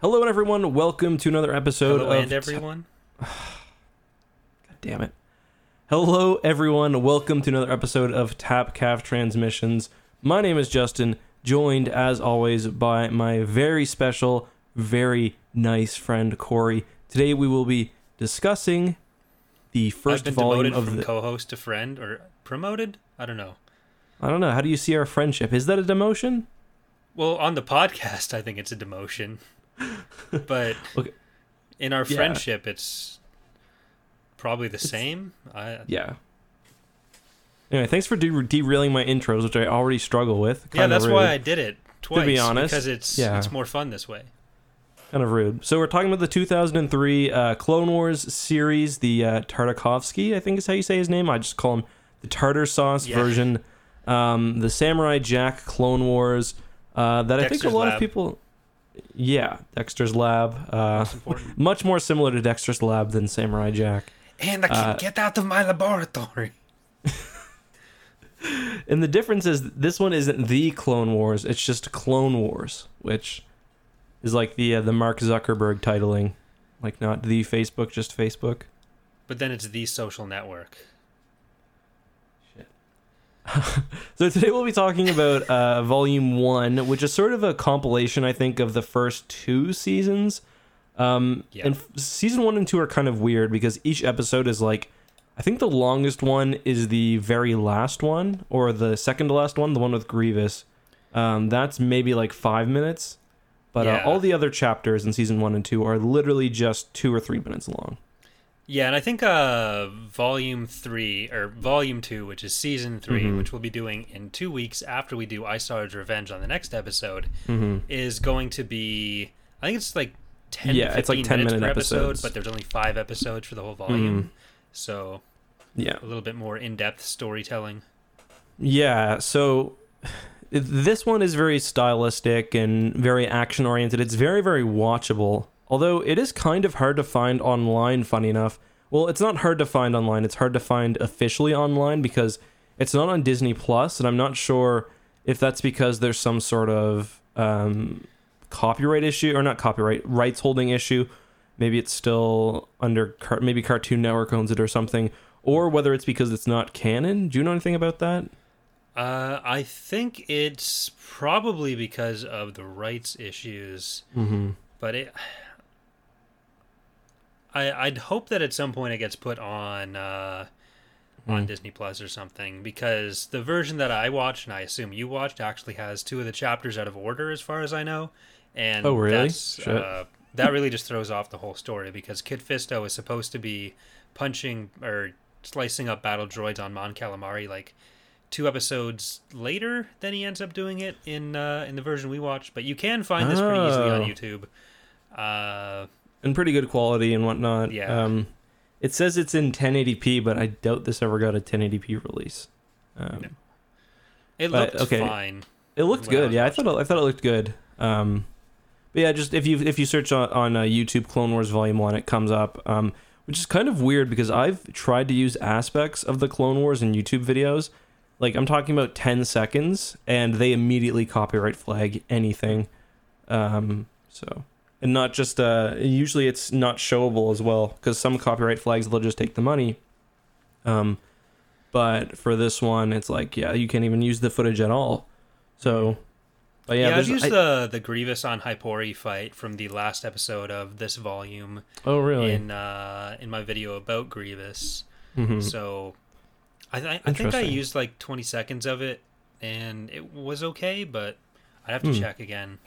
Hello, everyone. Welcome to another episode Hello of. and everyone. God damn it. Hello, everyone. Welcome to another episode of Tap Calf Transmissions. My name is Justin, joined as always by my very special, very nice friend Corey. Today we will be discussing the I've first been volume demoted of from the. co-host to friend or promoted. I don't know. I don't know. How do you see our friendship? Is that a demotion? Well, on the podcast, I think it's a demotion, but Okay. in our Yeah. friendship, it's probably the same. I, Yeah. Anyway, thanks for de- derailing my intros, which I already struggle with. yeah, Kinda that's rude. why I did it twice. To be honest, because it's yeah. it's more fun this way. kind of rude. So we're talking about the 2003 uh, Clone Wars series, the uh, Tartakovsky, I think is how you say his name. I just call him the tartar sauce Yeah. version. Um, the Samurai Jack Clone Wars. Uh, that I think a Dexter's lot of people. Yeah, Dexter's Lab. Uh, much more similar to Dexter's Lab than Samurai Jack. and I uh, can't get out of my laboratory. And the difference is this one isn't the Clone Wars; it's just Clone Wars, which is like the uh, the Mark Zuckerberg titling, like not the Facebook, just Facebook. But then it's the social network. So today we'll be talking about uh, Volume One, which is sort of a compilation, I think, of the first two seasons. Um, Yeah. And f- season one and two are kind of weird because each episode is like, I think the longest one is the very last one, or the second to last one, the one with Grievous. Um, that's maybe like five minutes, but uh, all the other chapters in season one and two are literally just two or three minutes long. Yeah, and I think uh, volume three or volume two, which is season 3 Mhm. which we'll be doing in two weeks after we do Istar's Revenge on the next episode, Mm-hmm. is going to be. I think it's like ten. Yeah, to it's like 10 minutes minute per episodes. episode, but there's only five episodes for the whole volume, Mhm. so Yeah. a little bit more in-depth storytelling. Yeah, so this one is very stylistic and very action oriented. It's very, very watchable. Although it is kind of hard to find online, funny enough. Well, it's not hard to find online, it's hard to find officially online because it's not on Disney Plus, and I'm not sure if that's because there's some sort of um, copyright issue, or not copyright, rights holding issue. Maybe it's still under, car- maybe Cartoon Network owns it or something, or whether it's because it's not canon. Do you know anything about that? Uh, I think it's probably because of the rights issues, Mm-hmm. but it. I I'd hope that at some point it gets put on uh, on Hmm. Disney Plus or something because the version that I watched and I assume you watched actually has two of the chapters out of order as far as I know, and Oh, really? Uh, that really just throws off the whole story because Kit Fisto is supposed to be punching or slicing up battle droids on Mon Calamari like two episodes later than he ends up doing it in uh, in the version we watched. But you can find this pretty easily on Oh. YouTube. Uh, and pretty good quality and whatnot. Yeah. Um, it says it's in 1080p, but I doubt this ever got a 1080p release. Um, No. it But, looked okay. fine. It looked good. Yeah, I thought it, I thought it looked good. Um, but yeah, just if you if you search on, on uh, YouTube Clone Wars Volume One, it comes up. Um, which is kind of weird because I've tried to use aspects of the Clone Wars in YouTube videos. Like I'm talking about 10 seconds, and they immediately copyright flag anything. Um, so and not just uh, usually it's not showable as well because some copyright flags they'll just take the money. Um, but for this one, it's like yeah, you can't even use the footage at all. So, but yeah, Yeah, I've used I- the the Grievous on Hypori fight from the last episode of this volume oh really? in uh, in my video about Grievous. Mhm. So I, th- I think I used like 20 seconds of it, and it was okay, but I'd have to Hmm. check again.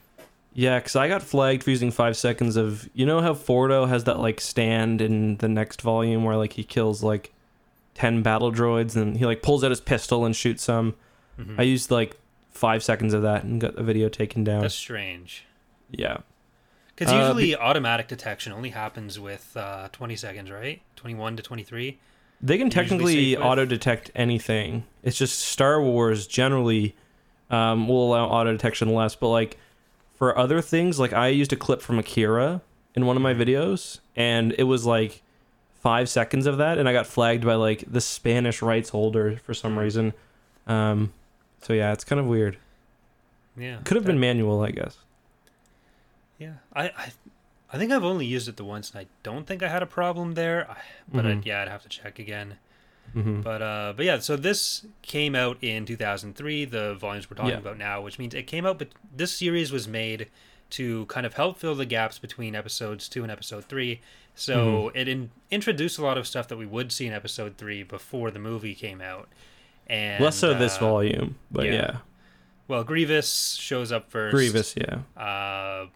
Yeah, because I got flagged for using five seconds of you know how Fordo has that like stand in the next volume where like he kills like ten battle droids and he like pulls out his pistol and shoots some. Mhm. I used like five seconds of that and got the video taken down. That's strange. yeah. Because Uh, usually automatic detection only happens with uh, 20 seconds, right? 21 to 23. They can technically auto detect anything. It's just Star Wars generally um, will allow auto detection less, but like for other things, like I used a clip from Akira in one of my videos, and it was like five seconds of that, and I got flagged by like the Spanish rights holder for some reason. Um, so yeah, it's kind of weird. Yeah. Could have that- been manual, I guess. Yeah, I, I, I think I've only used it the once, and I don't think I had a problem there. I- But Mhm. I'd, yeah, I'd have to check again. Mm-hmm. But uh, but yeah, so this came out in 2003. The volumes we're talking Yeah. about now, which means it came out. But this series was made to kind of help fill the gaps between episodes two and episode three. So Mm-hmm. it in, introduced a lot of stuff that we would see in episode three before the movie came out. And Less so this uh, volume, but yeah. yeah, Well, Grievous shows up first. Grievous, yeah. Uh,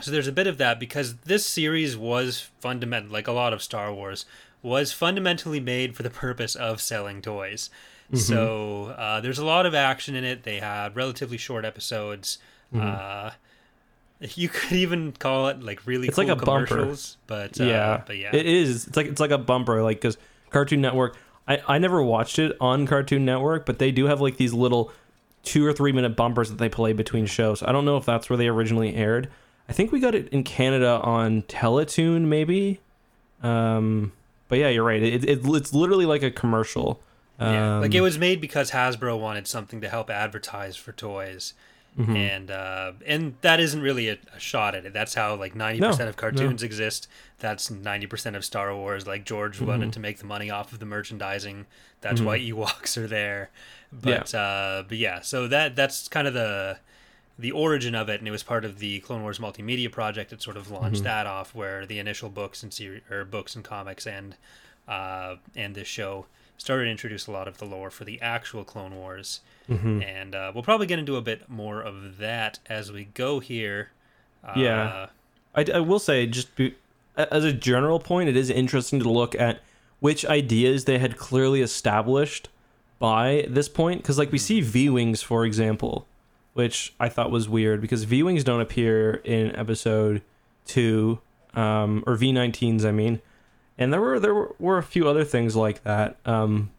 so there's a bit of that because this series was fundamental, like a lot of Star Wars, was fundamentally made for the purpose of selling toys. Mm-hmm. So uh, there's a lot of action in it. They had relatively short episodes. Mm-hmm. Uh, you could even call it like really It's cool like a bumper. commercials, but uh, yeah, but yeah, it is. It's like it's like a bumper, like because Cartoon Network. I I never watched it on Cartoon Network, but they do have like these little two or three minute bumpers that they play between shows. I don't know if that's where they originally aired. I think we got it in Canada on Teletoon, maybe. Um, but yeah, you're right. It, it it's literally like a commercial. Yeah, like Um, it was made because Hasbro wanted something to help advertise for toys, Mm-hmm. and uh, and that isn't really a, a shot at it. That's how like ninety No, percent of cartoons exist. That's ninety percent of Star Wars. Like George Mm-hmm. wanted to make the money off of the merchandising. That's why Ewoks are there. Yeah. But uh, but yeah, so that that's kind of the the origin of it, and it was part of the Clone Wars multimedia project that sort of launched Mm-hmm. that off, where the initial books and series or books and comics and uh, and this show started to introduce a lot of the lore for the actual Clone Wars, Mm-hmm. and uh, we'll probably get into a bit more of that as we go here. Uh, Yeah. I, I will say, just be, as a general point, it is interesting to look at which ideas they had clearly established by this point. Because, like, we see V Wings, for example, which I thought was weird because V Wings don't appear in episode two, um, or V 19s, I mean. And there were there were, a few other things like that um,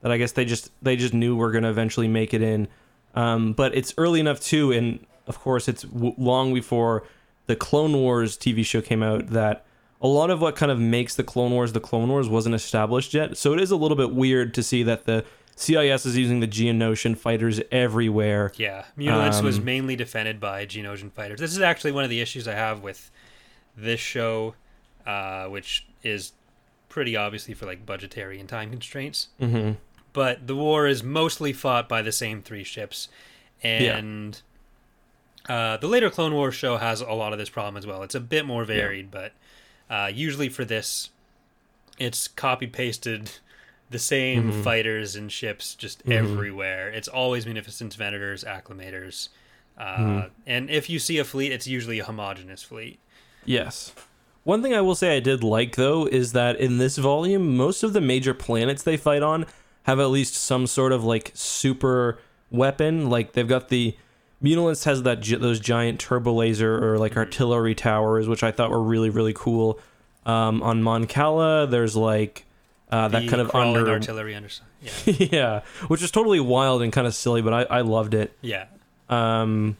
that I guess they just they just knew were going to eventually make it in. Um, but it's early enough too, and of course it's w- long before the Clone Wars TV show came out that a lot of what kind of makes the Clone Wars the Clone Wars wasn't established yet. So it is a little bit weird to see that the CIS is using the Geonosian fighters everywhere. Yeah, was Um, mainly defended by Geonosian fighters. This is actually one of the issues I have with this show, uh, which is pretty obviously for like budgetary and time constraints. hmm But the war is mostly fought by the same three ships, and uh, the later Clone Wars show has a lot of this problem as well. It's a bit more varied, but uh, usually for this, it's copy pasted the same Mhm. fighters and ships just Mhm. everywhere. It's always Munificent Venators, Acclamators. Uh, Mhm. And if you see a fleet, it's usually a homogenous fleet. Yes. One thing I will say I did like though is that in this volume, most of the major planets they fight on have at least some sort of like super weapon. Like they've got the Muunilinst has that those giant turbo laser or like artillery towers, which I thought were really really cool. Um, on Mon Cala, there's like uh, that kind of under artillery under. Yeah. yeah, which is totally wild and kind of silly, but I, I loved it. yeah. Um,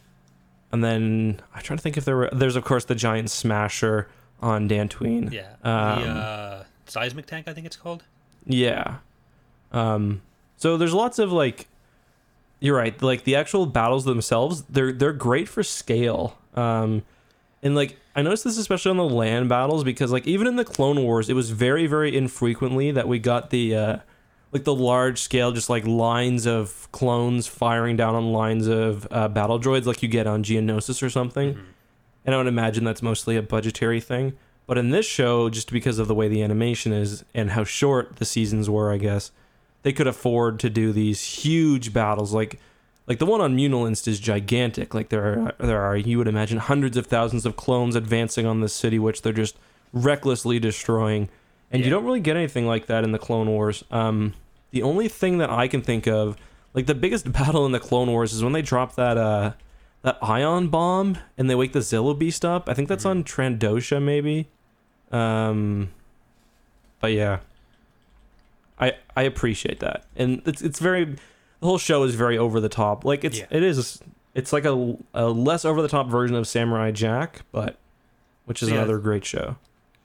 and then I'm trying to think if there were. There's of course the giant smasher on Dantooine. Yeah. Um, the uh, seismic tank, I think it's called. Yeah. Um. So there's lots of like. You're right. Like the actual battles themselves, they're they're great for scale. Um, and like I noticed this especially on the land battles because like even in the Clone Wars, it was very very infrequently that we got the uh, like the large scale, just like lines of clones firing down on lines of uh, battle droids, like you get on Geonosis or something. And I would imagine that's mostly a budgetary thing. But in this show, just because of the way the animation is and how short the seasons were, I guess they could afford to do these huge battles. Like, like the one on Muunilinst is gigantic. Like there are there are you would imagine hundreds of thousands of clones advancing on this city, which they're just recklessly destroying. And you don't really get anything like that in the Clone Wars. Um, the only thing that I can think of, like the biggest battle in the Clone Wars, is when they drop that uh that ion bomb and they wake the Zillo Beast up. I think that's on Trandosha, maybe. Um, but yeah, I I appreciate that, and it's it's very the whole show is very over the top. Like it's Yeah. it is it's like a, a less over the top version of Samurai Jack, but which is Yeah. another great show.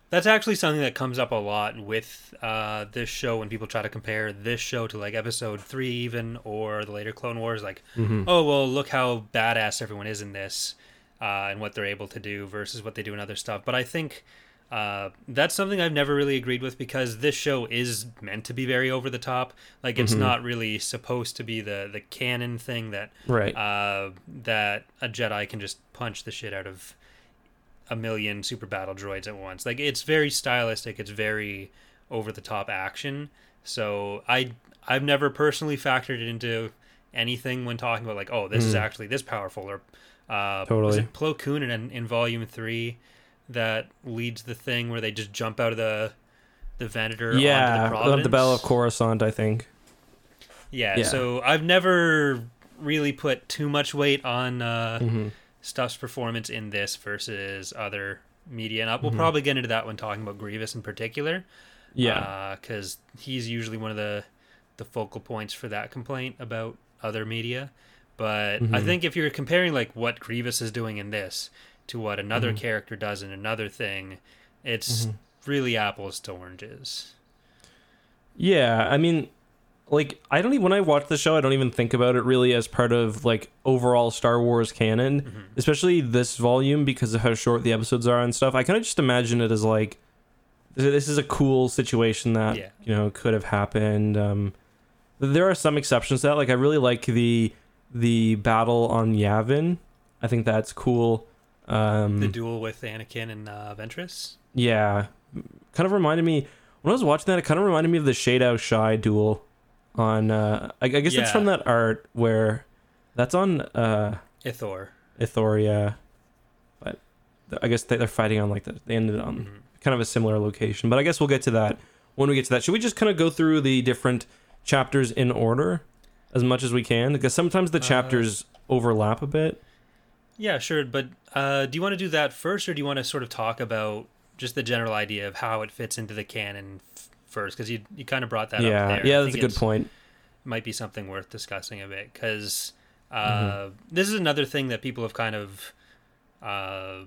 That's actually something that comes up a lot with uh, this show when people try to compare this show to like episode three, even or the later Clone Wars. Like, Mhm. oh well, look how badass everyone is in this. uh, and what they're able to do versus what they do in other stuff. But I think uh, that's something I've never really agreed with because this show is meant to be very over the top. Like it's Mhm. not really supposed to be the the canon thing that Right. uh, that a Jedi can just punch the shit out of a million super battle droids at once. Like it's very stylistic. It's very over the top action. So I I've never personally factored it into anything when talking about like oh this is Mhm. actually this powerful or uh, was Totally. it Plo Koon in, in Volume Three that leads the thing where they just jump out of the the Venator yeah, onto the, uh, the? Battle of Coruscant, I think. Yeah, Yeah. so I've never really put too much weight on uh, hmm Stuff's performance in this versus other media, and I, we'll Mhm. probably get into that when talking about Grievous in particular. Yeah. because he's usually one of the the focal points for that complaint about other media. But I Mhm. think if you're comparing like what Grievous is doing in this to what another Mhm. character does in another thing, it's Mhm. really apples to oranges. Yeah, I mean, like I don't even when I watch the show, I don't even think about it really as part of like overall Star Wars canon, Mhm. especially this volume because of how short the episodes are and stuff. I kind of just imagine it as like this is a cool situation that Yeah. you know could have happened. Um, there are some exceptions to that. Like I really like the the battle on Yavin. I think that's cool. Um, The duel with Anakin and uh, Ventress. yeah, kind of reminded me when I was watching that. It kind of reminded me of the Shade Out Shy duel on. Uh, I, I guess it's from that art where that's on uh, Ithor. Ithoria, but th- I guess they- they're fighting on like the, they ended on Mhm. kind of a similar location. But I guess we'll get to that when we get to that. Should we just kind of go through the different chapters in order as much as we can? Because sometimes the Uh, chapters overlap a bit. Yeah, sure. But uh, do you want to do that first, or do you want to sort of talk about just the general idea of how it fits into the canon f- first? Because you you kind of brought that up Yeah, there. yeah, that's a good point. Might be something worth discussing a bit because uh, Mm-hmm. this is another thing that people have kind of uh,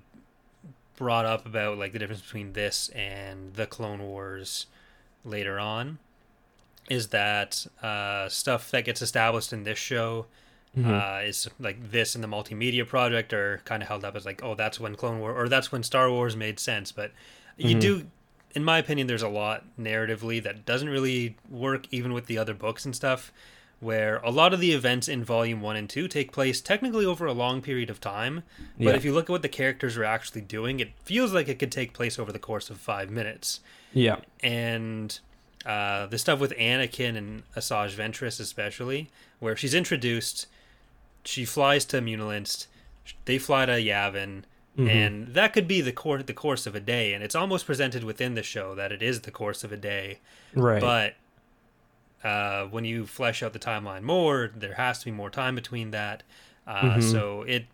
brought up about like the difference between this and the Clone Wars later on. Is that uh, stuff that gets established in this show Mhm. uh, is like this and the multimedia project are kind of held up as like oh that's when clone war or that's when star wars made sense but you Mhm. do in my opinion there's a lot narratively that doesn't really work even with the other books and stuff where a lot of the events in volume 1 and 2 take place technically over a long period of time but Yeah. if you look at what the characters are actually doing it feels like it could take place over the course of 5 minutes yeah, and uh, the stuff with Anakin and Asajj Ventress, especially, where she's introduced, she flies to Muunilinst, they fly to Yavin, Mhm. and that could be the course the course of a day, and it's almost presented within the show that it is the course of a day, right. but. Uh, when you flesh out the timeline more, there has to be more time between that. Uh, Mhm. So it,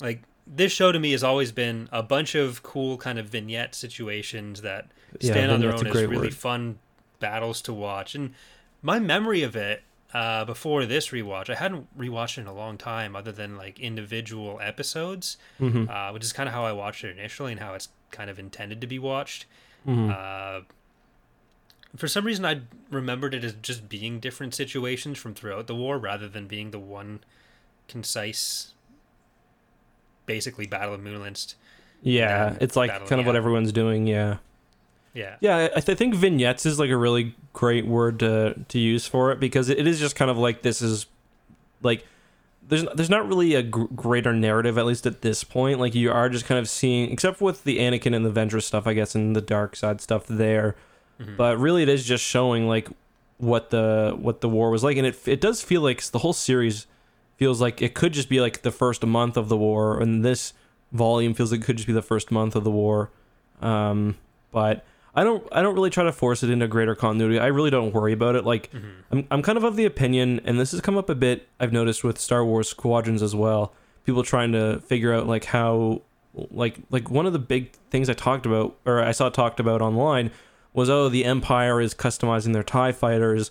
like, this show to me has always been a bunch of cool kind of vignette situations that Yeah, stand on their own as really word. fun battles to watch. And my memory of it uh, before this rewatch, I hadn't rewatched it in a long time, other than like individual episodes, Mhm. uh, which is kind of how I watched it initially and how it's kind of intended to be watched. Mhm. Uh, for some reason, I remembered it as just being different situations from throughout the war, rather than being the one concise, basically Battle of Muunilinst. yeah, it's like kind of what everyone's doing. Yeah. Yeah, Yeah, I, th- I think vignettes is like a really great word to to use for it because it, is just kind of like this is like there's there's not really a gr- greater narrative at least at this point. Like you are just kind of seeing, except with the Anakin and the Ventress stuff, I guess, and the dark side stuff there. Mhm. But really, it is just showing like what the what the war was like, and it it does feel like the whole series feels like it could just be like the first month of the war, and this volume feels like it could just be the first month of the war. Um, but I don't I don't really try to force it into greater continuity. I really don't worry about it. Like Mhm. I'm I'm kind of of the opinion, and this has come up a bit. I've noticed with Star Wars Squadrons as well. People trying to figure out like how like like one of the big things I talked about or I saw talked about online was oh the Empire is customizing their Tie fighters,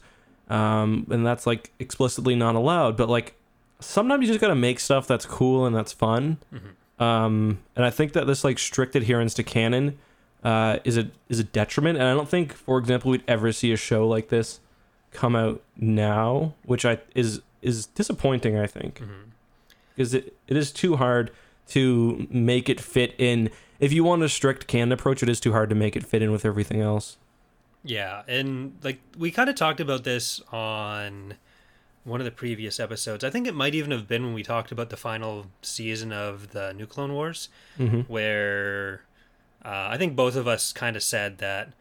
um, and that's like explicitly not allowed. But like sometimes you just gotta make stuff that's cool and that's fun. Mhm. Um, and I think that this like strict adherence to canon uh, is a is a detriment. And I don't think, for example, we'd ever see a show like this come out now, which I is is disappointing. I think Mhm. because it, it is too hard to make it fit in. If you want a strict canon approach, it is too hard to make it fit in with everything else. Yeah, and like we kind of talked about this on one of the previous episodes. I think it might even have been when we talked about the final season of the New Clone Wars, Mm-hmm. where uh, I think both of us kind of said that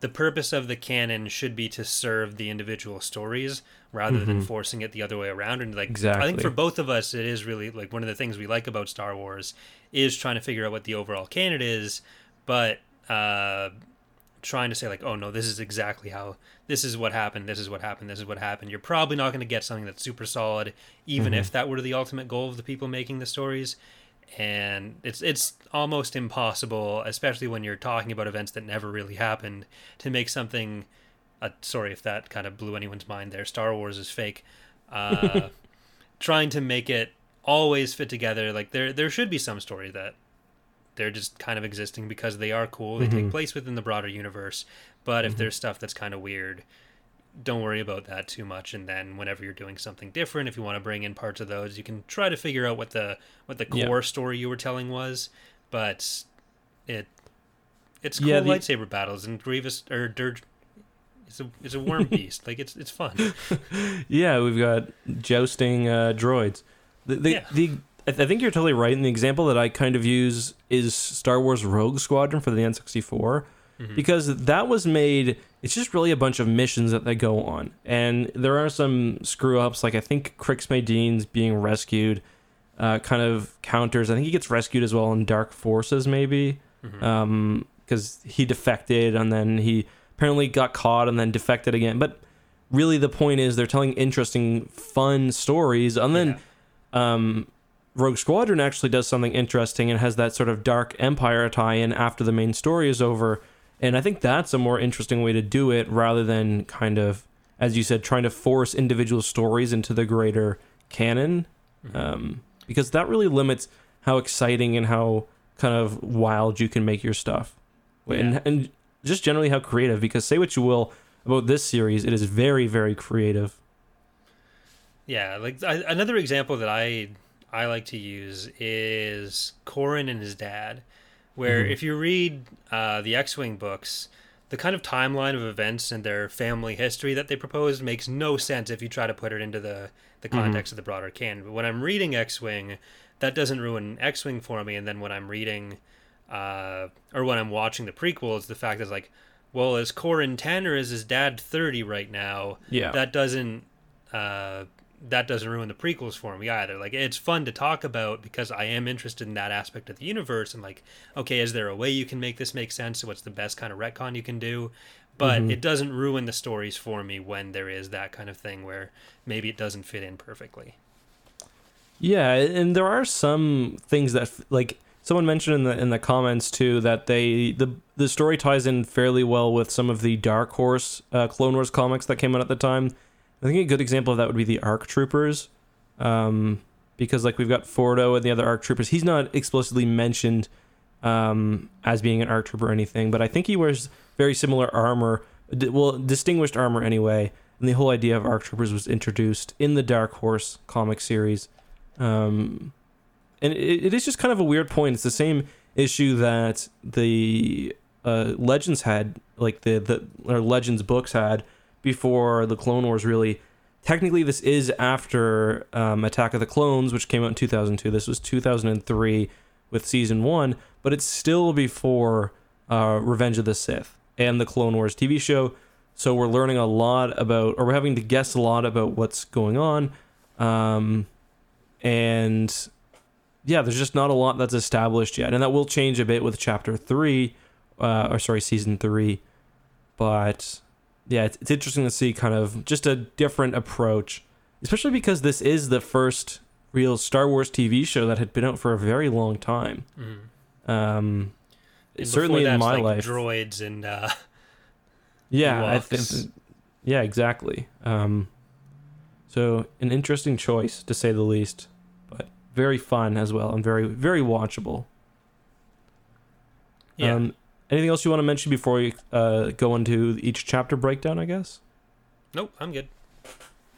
the purpose of the canon should be to serve the individual stories rather than Mhm. forcing it the other way around. And like, exactly. I think for both of us, it is really like one of the things we like about Star Wars is trying to figure out what the overall canon is, but uh, trying to say like, oh no, this is exactly how this is what happened. This is what happened. This is what happened. You're probably not going to get something that's super solid, even Mhm. if that were the ultimate goal of the people making the stories. And it's it's almost impossible, especially when you're talking about events that never really happened, to make something. Uh, sorry if that kind of blew anyone's mind there. Star Wars is fake. Uh, trying to make it always fit together. Like there there should be some story that they're just kind of existing because they are cool. They take Mhm. place within the broader universe. But if Mhm. there's stuff that's kind of weird, don't worry about that too much. And then whenever you're doing something different, if you want to bring in parts of those, you can try to figure out what the what the Yeah. core story you were telling was. But it it's cool Yeah, the- lightsaber battles and Grievous or Durge. It's a it's a worm beast. Like it's it's fun. Yeah, we've got jousting uh, droids. The the, Yeah. the I th- I think you're totally right. And the example that I kind of use is Star Wars Rogue Squadron for the N64 Mhm. because that was made. It's just really a bunch of missions that they go on, and there are some screw ups. Like I think Crix Madine's being rescued, uh, kind of counters. I think he gets rescued as well in Dark Forces, maybe Mhm. um because he defected and then he apparently got caught and then defected again but really the point is they're telling interesting fun stories and then Yeah. um rogue squadron actually does something interesting and has that sort of dark empire tie-in after the main story is over and i think that's a more interesting way to do it rather than kind of as you said trying to force individual stories into the greater canon Mhm. um, because that really limits how exciting and how kind of wild you can make your stuff, Yeah. and and just generally how creative. Because say what you will about this series, it is very very creative. Yeah, like I, another example that I I like to use is Corran and his dad, where Mhm. if you read uh, the X-wing books, the kind of timeline of events and their family history that they propose makes no sense if you try to put it into the the context of the broader canon. But when I'm reading X-wing, that doesn't ruin X-wing for me. And then when I'm reading, uh, or when I'm watching the prequels, the fact is like, well, is Corran ten or is his dad thirty right now? Yeah, that doesn't uh that doesn't ruin the prequels for me either like it's fun to talk about because i am interested in that aspect of the universe and like okay is there a way you can make this make sense what's the best kind of retcon you can do but Mhm. it doesn't ruin the stories for me when there is that kind of thing where maybe it doesn't fit in perfectly yeah, and there are some things that like someone mentioned in the in the comments too that they the the story ties in fairly well with some of the Dark Horse uh, Clone Wars comics that came out at the time. I think a good example of that would be the Arc Troopers, um, because like we've got Fordo and the other Arc Troopers. He's not explicitly mentioned um, as being an Arc Trooper or anything, but I think he wears very similar armor, well, distinguished armor anyway. And the whole idea of Arc Troopers was introduced in the Dark Horse comic series. Um, and it, it is just kind of a weird point. It's the same issue that the uh, Legends had, like the the or Legends books had before the Clone Wars. Really, technically, this is after um, Attack of the Clones, which came out in 2002. This was 2003 with season one, but it's still before uh, Revenge of the Sith and the Clone Wars TV show. So we're learning a lot about, or we're having to guess a lot about what's going on. Um, and yeah, there's just not a lot that's established yet, and that will change a bit with chapter three, uh, or sorry, season three. But yeah, it's, it's interesting to see kind of just a different approach, especially because this is the first real Star Wars TV show that had been out for a very long time. mm-hmm. Um, certainly in my like, life, droids and uh yeah, I Ewoks. yeah, exactly. Um, so an interesting choice to say the least, but very fun as well and very very watchable. yeah Um, anything else you want to mention before we uh, go into each chapter breakdown? I guess. nope i'm good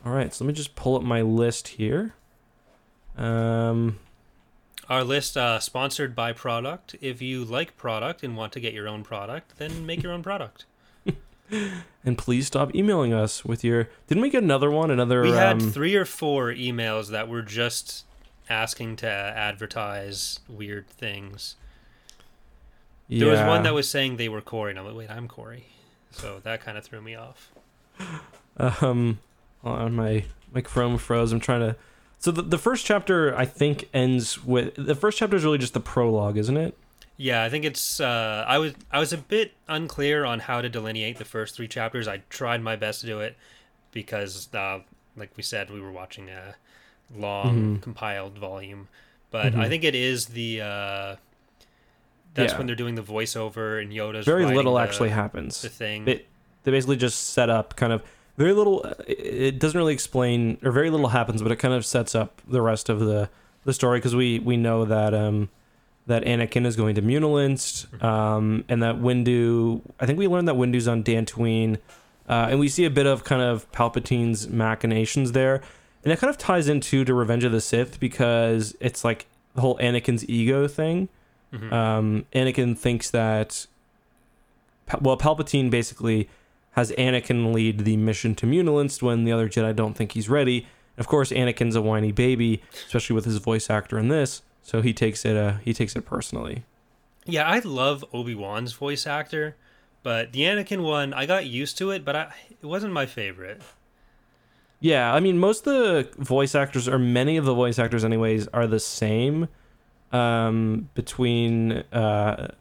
All right, so let me just pull up my list here. Um, our list uh, sponsored by product. If you like product and want to get your own product, then make your own product. And please stop emailing us with your. Didn't we get another one? Another. We had um, three or four emails that were just asking to advertise weird things. There was one that was saying they were Corey, and I'm like, wait, I'm Corey. So that kind of threw me off. Um, on my my Chrome froze. I'm trying to. So the the first chapter I think ends with the first chapter is really just the prologue, isn't it? Yeah, I think it's. Uh, I was I was a bit unclear on how to delineate the first three chapters. I tried my best to do it because, uh, like we said, we were watching a long Mhm. compiled volume. But Mhm. I think it is the. Uh, that's Yeah. when they're doing the voiceover and Yoda's Very little the- actually happens. The thing. They, they basically just set up kind of very little. It it doesn't really explain or very little happens, but it kind of sets up the rest of the the story because we we know that um that Anakin is going to Muunilinst, um, and that Windu. I think we learned that Windu's on Dantooine, uh, and we see a bit of kind of Palpatine's machinations there, and it kind of ties into to Revenge of the Sith because it's like the whole Anakin's ego thing. Mhm. Um, Anakin thinks that, well, Palpatine basically has Anakin lead the mission to Muunilinst when the other Jedi don't think he's ready. Of course, Anakin's a whiny baby, especially with his voice actor in this, so he takes it. Uh, he takes it personally. Yeah, I love Obi Wan's voice actor, but the Anakin one, I got used to it, but I, it wasn't my favorite. Yeah, I mean, most of the voice actors, or many of the voice actors, anyways, are the same um, between uh,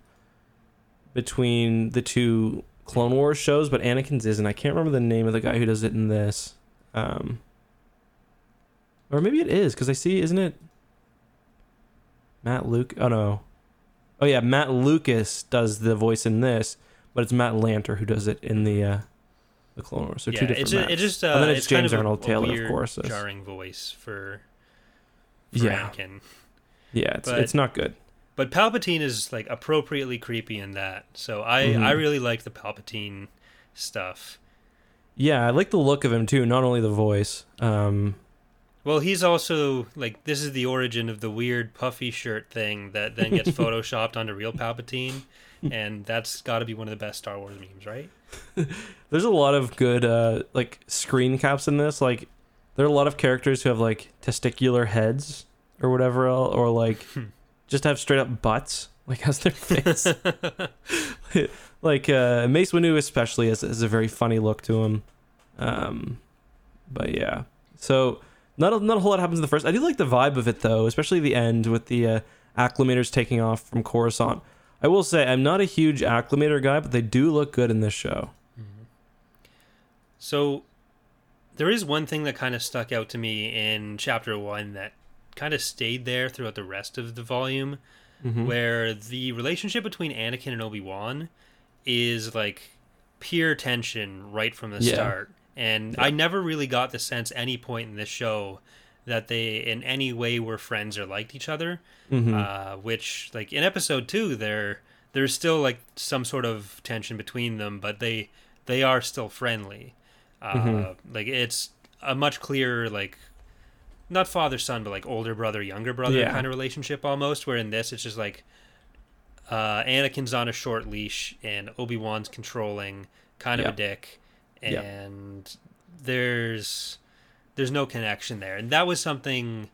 between the two Clone Wars shows, but Anakin's isn't. I can't remember the name of the guy who does it in this. Um, or maybe it is because I see, isn't it? Matt Luke. Oh no. Oh yeah, Mat Lucas does the voice in this, but it's Matt Lanter who does it in the uh, the Clone Wars. So yeah, two different. it's Matts. it just uh, And then it's it's kind James of Arnold a Taylor, of weird, course, jarring voice for, for Yeah. Anakin. Yeah, it's But- it's not good. But Palpatine is like appropriately creepy in that. So I Mhm. I really like the Palpatine stuff. Yeah, I like the look of him too, not only the voice. Um, Well, he's also like this is the origin of the weird puffy shirt thing that then gets photoshopped onto real Palpatine, and that's got to be one of the best Star Wars memes, right? there's a lot of good uh, like screen caps in this. Like, there are a lot of characters who have like testicular heads or whatever, el- or like just have straight up butts, like as their face. like uh, Mace Windu especially has, has a very funny look to him. Um, but yeah, so not a, not a whole lot happens in the first. I do like the vibe of it though, especially the end with the uh, acclamators taking off from Coruscant. I will say I'm not a huge acclamator guy, but they do look good in this show. So there is one thing that kind of stuck out to me in chapter one that kind of stayed there throughout the rest of the volume, Mhm. where the relationship between Anakin and Obi Wan is like pure tension right from the Yeah. start. And Yeah. I never really got the sense any point in this show that they in any way were friends or liked each other. Mhm. Uh, which like in episode two, there there's still like some sort of tension between them, but they they are still friendly. Uh, Mhm. Like it's a much clearer like not father son, but like older brother younger brother Yeah. kind of relationship almost. Where in this, it's just like uh, Anakin's on a short leash and Obi Wan's controlling, kind of a dick, and there's there's no connection there, and that was something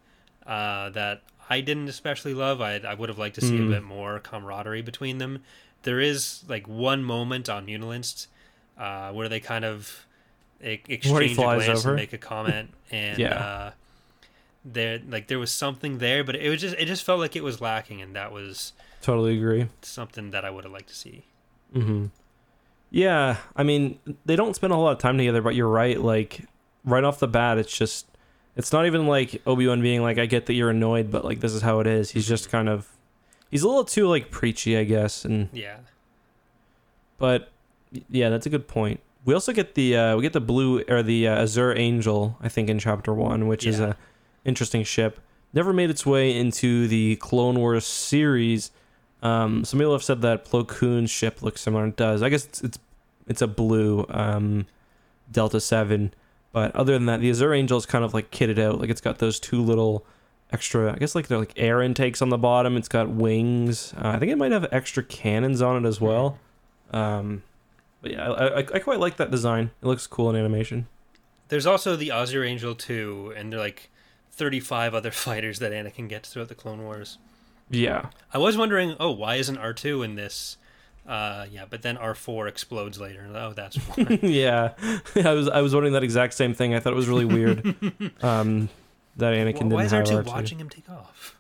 uh, that I didn't especially love. I I would have liked to see Mm. a bit more camaraderie between them. There is like one moment on Muunilinst uh, where they kind of exchange a glance over. and make a comment, and Yeah. There like there was something there, but it was just it just felt like it was lacking, and that was Totally agree. something that I would have liked to see. mm-hmm. Yeah, I mean, they don't spend a whole lot of time together, but you're right. Like, right off the bat, it's just, it's not even like Obi Wan being like, I get that you're annoyed, but like, this is how it is. He's just kind of, he's a little too like preachy, I guess. And, Yeah, but yeah, that's a good point. We also get the, uh, we get the blue or the uh, Azure Angel, I think, in chapter one, which is a interesting ship. Never made its way into the Clone Wars series. Um, some people have said that Plo Koon's ship looks similar. It does. I guess it's it's, it's a blue um, Delta Seven, but other than that, the Azure Angel is kind of like kitted out. Like it's got those two little extra. I guess like they're like air intakes on the bottom. It's got wings. Uh, I think it might have extra cannons on it as well. Um, but yeah, I, I, I quite like that design. It looks cool in animation. There's also the Azure Angel 2, and they're like 35 other fighters that Anakin gets throughout the Clone Wars. Yeah. I was wondering, oh, why isn't R2 in this? Uh, yeah, but then R4 explodes later. Oh, that's yeah. I was I was wondering that exact same thing. I thought it was really weird. um, that Anakin didn't why is R2 R2. watching him take off?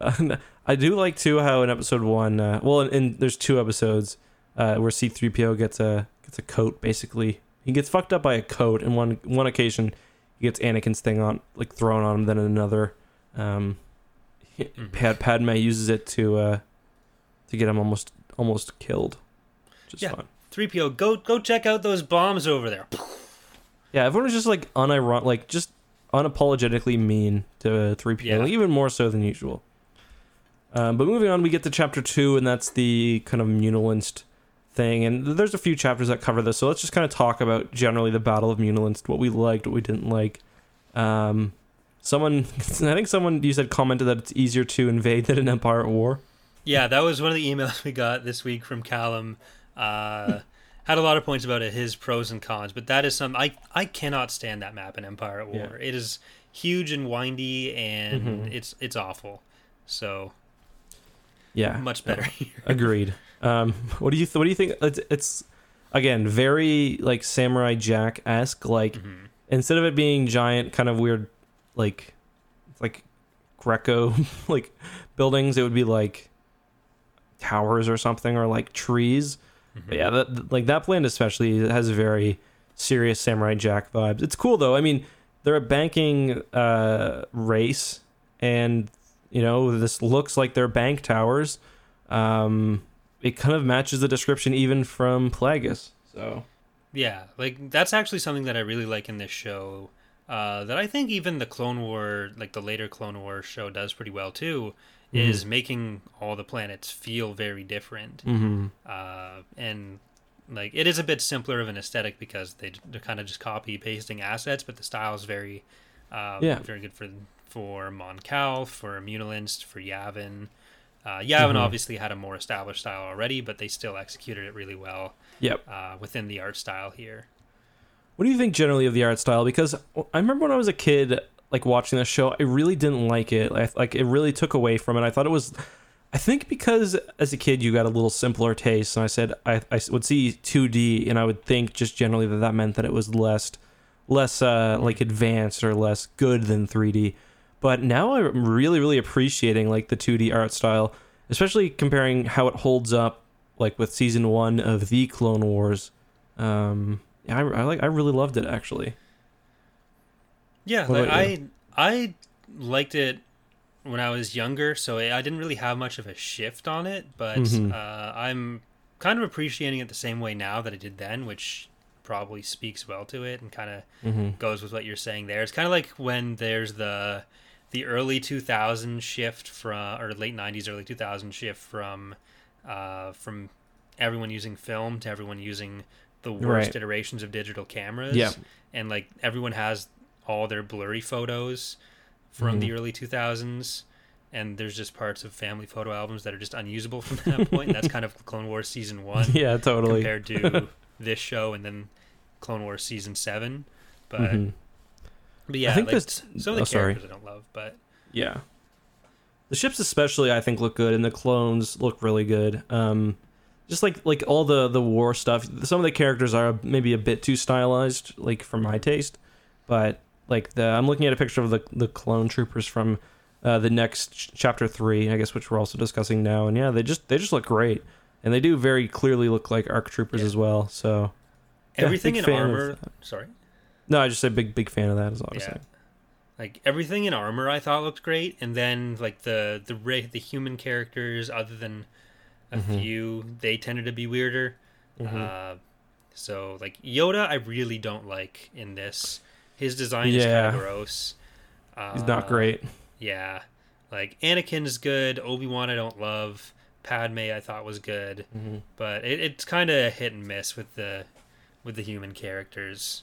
Uh, I do like too how in episode one, uh, well, in, in there's two episodes uh, where C-3PO gets a gets a coat. Basically, he gets fucked up by a coat. And one one occasion, he gets Anakin's thing on like thrown on him. Then another, um, Mhm. Pad, Padme uses it to uh, to get him almost almost killed. Which is Yeah. fun. 3PO, go go check out those bombs over there. Yeah, everyone was just like unironic, like just unapologetically mean to 3PO, Yeah. like, even more so than usual. Um, but moving on, we get to chapter two, and that's the kind of Muunilinst thing. And there's a few chapters that cover this, so let's just kind of talk about generally the Battle of Muunilinst, what we liked, what we didn't like. Um, someone, I think someone you said commented that it's easier to invade than an Empire at War. Yeah, that was one of the emails we got this week from Callum. Uh, had a lot of points about it, his pros and cons, but that is some I I cannot stand that map in Empire at War. It is huge and windy, and Mhm. it's it's awful. So Yeah, much better here. Agreed. Um, what do you th- what do you think? It's, it's again very like Samurai Jack esque. Like Mhm. instead of it being giant, kind of weird, like like Greco like buildings, it would be like towers or something, or like trees. But yeah, that like that plan especially has very serious Samurai Jack vibes. It's cool though. I mean, they're a banking uh, race, and you know this looks like they're bank towers. Um, it kind of matches the description even from Plagueis. So Yeah, like that's actually something that I really like in this show. Uh, that I think even the Clone War, like the later Clone War show, does pretty well too. Is making all the planets feel very different, hmm uh, and like it is a bit simpler of an aesthetic because they they're kind of just copy pasting assets, but the style is very, uh, Yeah. very good for for Mon Cal, for Muunilinst, for Yavin. Uh, Yavin Mhm. obviously had a more established style already, but they still executed it really well yep. uh, within the art style here. What do you think generally of the art style? Because I remember when I was a kid, like watching this show, I really didn't like it. Like, like it really took away from it. I thought it was, I think because as a kid you got a little simpler taste, and I said I, I would see 2D, and I would think just generally that that meant that it was less, less uh, like advanced or less good than 3D. But now I'm really, really appreciating like the 2D art style, especially comparing how it holds up, like with season one of the Clone Wars. Um, yeah, I, I like. I really loved it actually. Yeah, like I I liked it when I was younger, so I didn't really have much of a shift on it, but Mhm. uh, I'm kind of appreciating it the same way now that I did then, which probably speaks well to it and kind of Mm-hmm. goes with what you're saying there. It's kind of like when there's the the early 2000 shift from or late 90s early 2000 shift from uh from everyone using film to everyone using the worst Right. iterations of digital cameras Yeah. and like everyone has all their blurry photos from Mhm. the early 2000s and there's just parts of family photo albums that are just unusable from that point and that's kind of clone wars season one Yeah, totally. compared to this show and then Clone Wars season seven. But Mhm. But yeah, I think like, this- some of the oh, sorry. I don't love, but Yeah. The ships especially I think look good and the clones look really good. Um just like like all the the war stuff. Some of the characters are maybe a bit too stylized like for my taste, but like the I'm looking at a picture of the the clone troopers from uh, the next ch- chapter 3, I guess which we're also discussing now and yeah, they just they just look great. And they do very clearly look like arc troopers Yeah. as well. So everything in armor. Sorry, no, I just say big big fan of that is all Yeah. saying. like everything in armor I thought looked great, and then like the the the human characters, other than a Mhm. few, they tended to be weirder. Mhm. Uh, so like Yoda, I really don't like in this. His design is Yeah. kind of gross. Uh, He's not great. Yeah, like Anakin is good. Obi Wan I don't love. Padme I thought was good. Mhm. but it, it's kind of hit and miss with the with the human characters.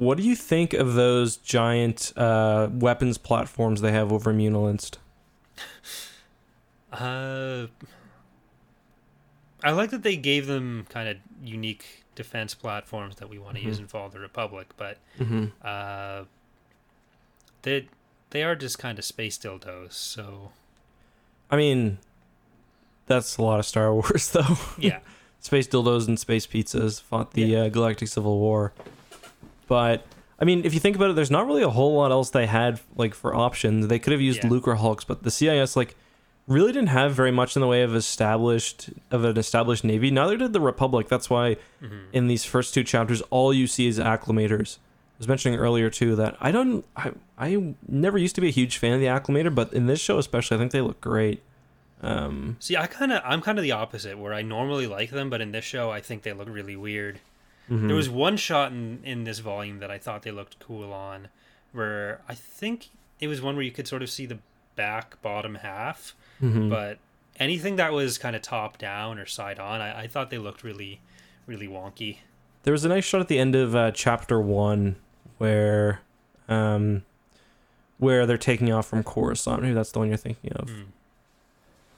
What do you think of those giant uh, weapons platforms they have over Muunilinst? Uh, I like that they gave them kind of unique defense platforms that we want to use Mhm. in Fall of the Republic, but Mm-hmm. uh, they they are just kind of space dildos. So I mean, that's a lot of Star Wars, though. yeah, space dildos and space pizzas fought the uh, Galactic Civil War. But I mean, if you think about it, there's not really a whole lot else they had like for options. They could have used Yeah. Lucrehulks, but the CIS like really didn't have very much in the way of established of an established navy. Neither did the Republic. That's why Mhm. in these first two chapters, all you see is acclamators. I was mentioning earlier too that I don't, I, I never used to be a huge fan of the acclamator, but in this show especially, I think they look great. Um, see, I kind of I'm kind of the opposite, where I normally like them, but in this show, I think they look really weird. Mhm. There was one shot in in this volume that I thought they looked cool on, where I think it was one where you could sort of see the back bottom half, Mhm. but anything that was kind of top down or side on, I, I thought they looked really, really wonky. There was a nice shot at the end of uh, chapter one where, um, where they're taking off from Coruscant. Maybe that's the one you're thinking of. Mm.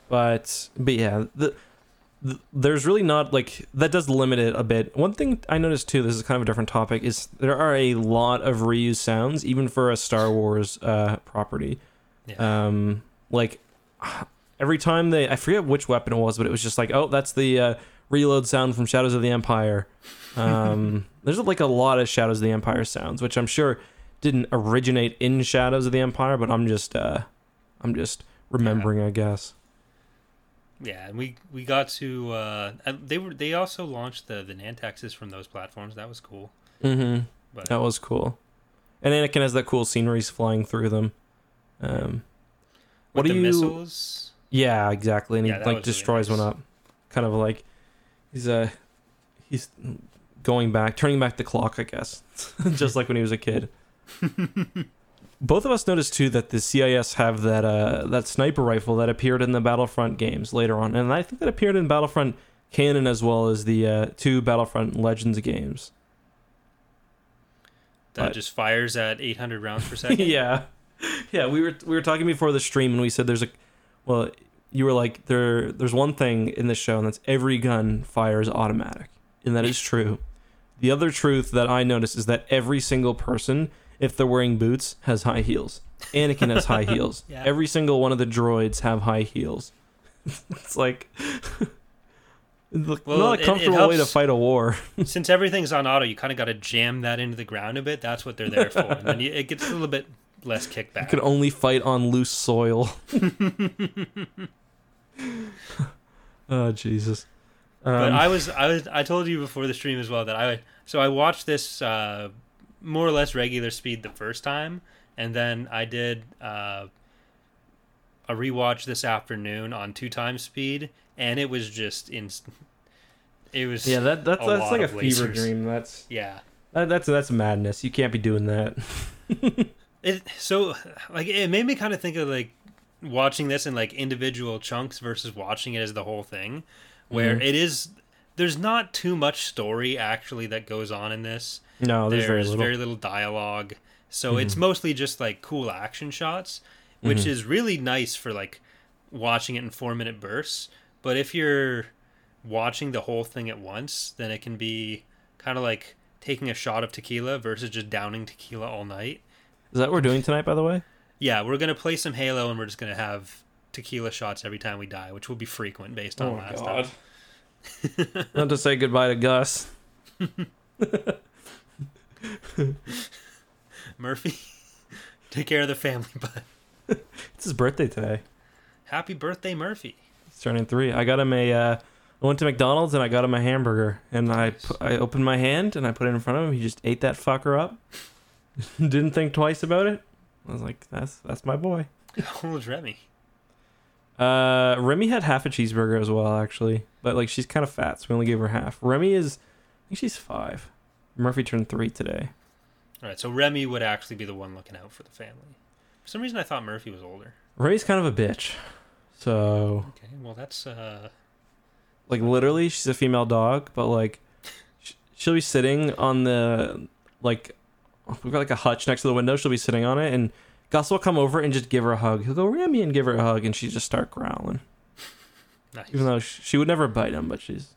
But but yeah, the, the there's really not like that does limit it a bit. One thing I noticed too, this is kind of a different topic, is there are a lot of reused sounds even for a Star Wars uh, property. Yeah. Um, like every time they, I forget which weapon it was, but it was just like, oh, that's the uh, reload sound from Shadows of the Empire. Um, there's like a lot of Shadows of the Empire sounds, which I'm sure didn't originate in Shadows of the Empire, but I'm just, uh, I'm just remembering, I guess. Yeah, and we we got to uh, they were they also launched the the Nantexes from those platforms. That was cool. Mm-hmm. But That was cool. And Anakin has that cool sceneries flying through them. Um, what do you? missiles, Yeah, exactly. And Yeah, he like was really destroys nice. one up. Kind of like he's uh he's going back, turning back the clock, I guess. Just like when he was a kid. Both of us noticed too that the CIS have that uh that sniper rifle that appeared in the Battlefront games later on. And I think that appeared in Battlefront canon as well as the uh two Battlefront Legends games. that but- just fires at 800 rounds per second. yeah, yeah. We were we were talking before the stream, and we said there's a, well, you were like there. There's one thing in this show, and that's every gun fires automatic, and that is true. The other truth that I noticed is that every single person, if they're wearing boots, has high heels. Anakin has high heels. Yeah. Every single one of the droids have high heels. it's like. Well, not it- a it comfortable way to fight a war. Since everything's on auto, you kind of got to jam that into the ground a bit. That's what they're there for, and then you, it gets a little bit less kickback. You can only fight on loose soil. oh Jesus! but Um, I was I was I told you before the stream as well that I so I watched this uh, more or less regular speed the first time, and then I did uh, a rewatch this afternoon on two times speed, and it was just in. It was yeah, that that's that's like a fever lasers. dream. That's yeah. that, that's that's madness. You can't be doing that. It so like it made me kind of think of like watching this in like individual chunks versus watching it as the whole thing, where Mhm. it is. There's not too much story actually that goes on in this. No, there's, very little. dialogue, so it's Mhm. mostly just like cool action shots, which Mhm. is really nice for like watching it in four minute bursts. But if you're watching the whole thing at once, then it can be kind of like taking a shot of tequila versus just downing tequila all night. Is that what we're doing tonight? By the way. Yeah, we're gonna play some Halo, and we're just gonna have tequila shots every time we die, which will be frequent based on last time. Not to say goodbye to Gus. Murphy, take care of the family, bud. It's his birthday today. Happy birthday, Murphy. He's turning three. I got him a. Uh, I went to McDonald's and I got him a hamburger, and I pu- I opened my hand and I put it in front of him. He just ate that fucker up. Didn't think twice about it. I was like, that's that's my boy. How old is Remy? Uh, Remy had half a cheeseburger as well, actually, but like she's kind of fat, so we only gave her half. Remy is, I think she's five. Murphy turned three today. All right, so Remy would actually be the one looking out for the family. For some reason, I thought Murphy was older. Remy's kind of a bitch, so Okay, well that's uh, like literally she's a female dog, but like she'll be sitting on the like we've got like a hutch next to the window. She'll be sitting on it, and Gus will come over and just give her a hug. He'll go Remy and give her a hug, and she just start growling. Nice. Even though sh- she would never bite him, but she's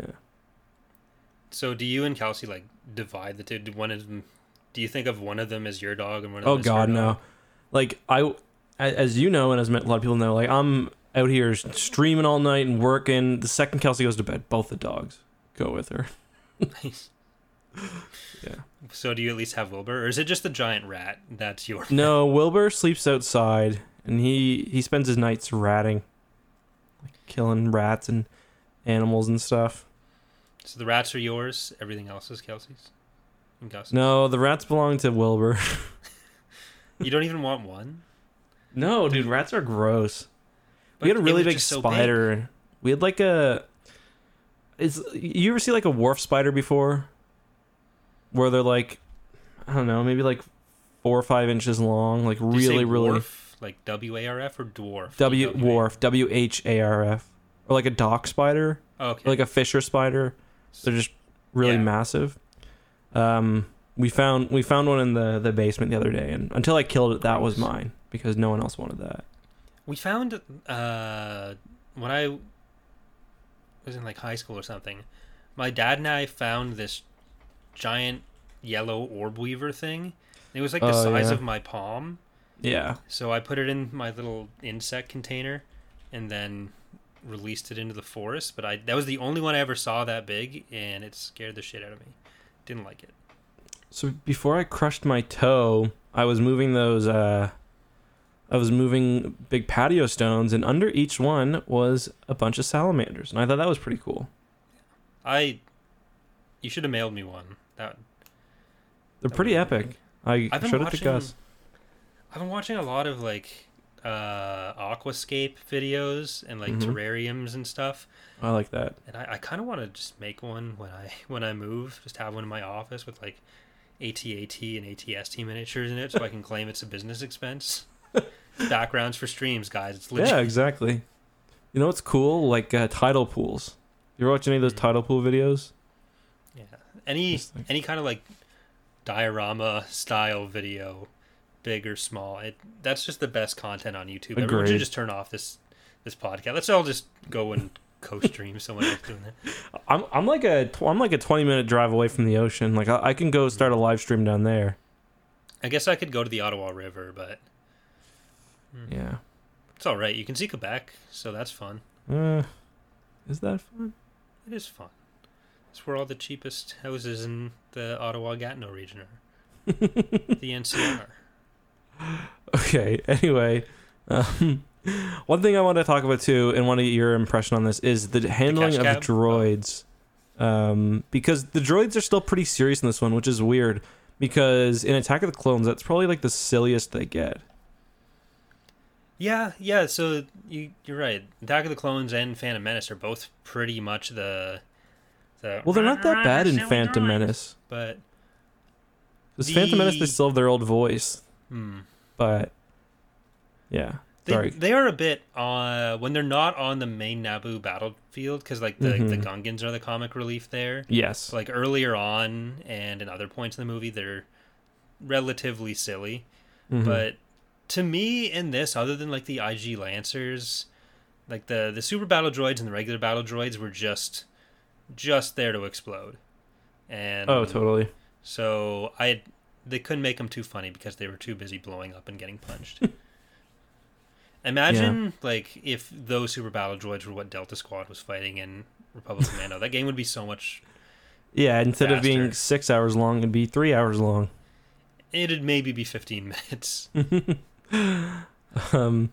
yeah. So do you and Kelsey like divide the two? Do one of them? Do you think of one of them as your dog and one of oh them her god no. Like I, as you know, and as a lot of people know, like I'm out here streaming all night and working. The second Kelsey goes to bed, both the dogs go with her. Nice. Yeah. So do you at least have Wilbur, or is it just the giant rat that's your? No, Wilbur sleeps outside, and he he spends his nights ratting, like killing rats and animals and stuff. So the rats are yours. Everything else is Kelsey's. And Gus's. No, the rats belong to Wilbur. You don't even want one. no, dude, rats are gross. But we had a really big just so big. spider. We had like a. Is you ever see like a wharf spider before? Where they're like, I don't know, maybe like four or five inches long, like Did really, really Wharf, like W A R F or dwarf. W D-W-A? wharf W H A R F, or like a dock spider, Oh, okay. like a fisher spider. They're just really Yeah. massive. Um, we found we found one in the the basement the other day, and until I killed it, that was mine because no one else wanted that. We found uh, when I was in like high school or something. My dad and I found this giant yellow orb weaver thing. It was like the Oh, size yeah. of my palm. Yeah, So I put it in my little insect container and then released it into the forest. But I that was the only one I ever saw that big, and it scared the shit out of me. Didn't like it. So before I crushed my toe, I was moving those uh I was moving big patio stones and under each one was a bunch of salamanders. And I thought that was pretty cool. I, you should have mailed me one. That They're That pretty epic. I I've showed it to. Gus. I've been watching a lot of like uh aquascape videos and like Mhm. terrariums and stuff I like that. and i, I kind of want to just make one when i when i move just have one in my office with like ATAT and ATST miniatures in it so I can claim it's a business expense. Backgrounds for streams, guys. It's legit. Yeah, exactly. You know what's cool? Like uh, tidal pools. You ever watch any of those Mhm. tidal pool videos? Any like- any kind of like diorama style video, big or small, it that's just the best content on YouTube. Everyone should just turn off this this podcast. Let's all just go and co-stream someone else doing it. I'm I'm like a I'm like a 20 minute drive away from the ocean. Like I, I can go start a live stream down there. I guess I could go to the Ottawa River, but Hmm. Yeah. it's all right. You can see Quebec, so that's fun. Uh, is that fun? It is fun. It's where all the cheapest houses in the Ottawa Gatineau region are. the NCR. Okay. Anyway, um, one thing I want to talk about too, and want to get your impression on this is the handling of cab? droids. Um, because the droids are still pretty serious in this one, which is weird. Because in Attack of the Clones, that's probably like the silliest they get. Yeah, yeah. So you you're right. Attack of the Clones and Phantom Menace are both pretty much the the. Well, they're not that bad in Phantom. Menace. But Because Phantom Menace, they still have their old voice, hmm, but yeah. they Sorry. they are a bit uh when they're not on the main Naboo battlefield because like the the Mhm. Gungans are the comic relief there. Yes. So, like earlier on and in other points in the movie, they're relatively silly. Mhm. But to me, in this, other than like the IG Lancers, like the the super battle droids and the regular battle droids were just just there to explode. And oh, totally. So I they couldn't make them too funny because they were too busy blowing up and getting punched. Imagine like if those super battle droids were what Delta Squad was fighting in Republic Commando. that game would be so much. Yeah. Instead of being six hours long, it'd be three hours long. It'd maybe be fifteen minutes. um,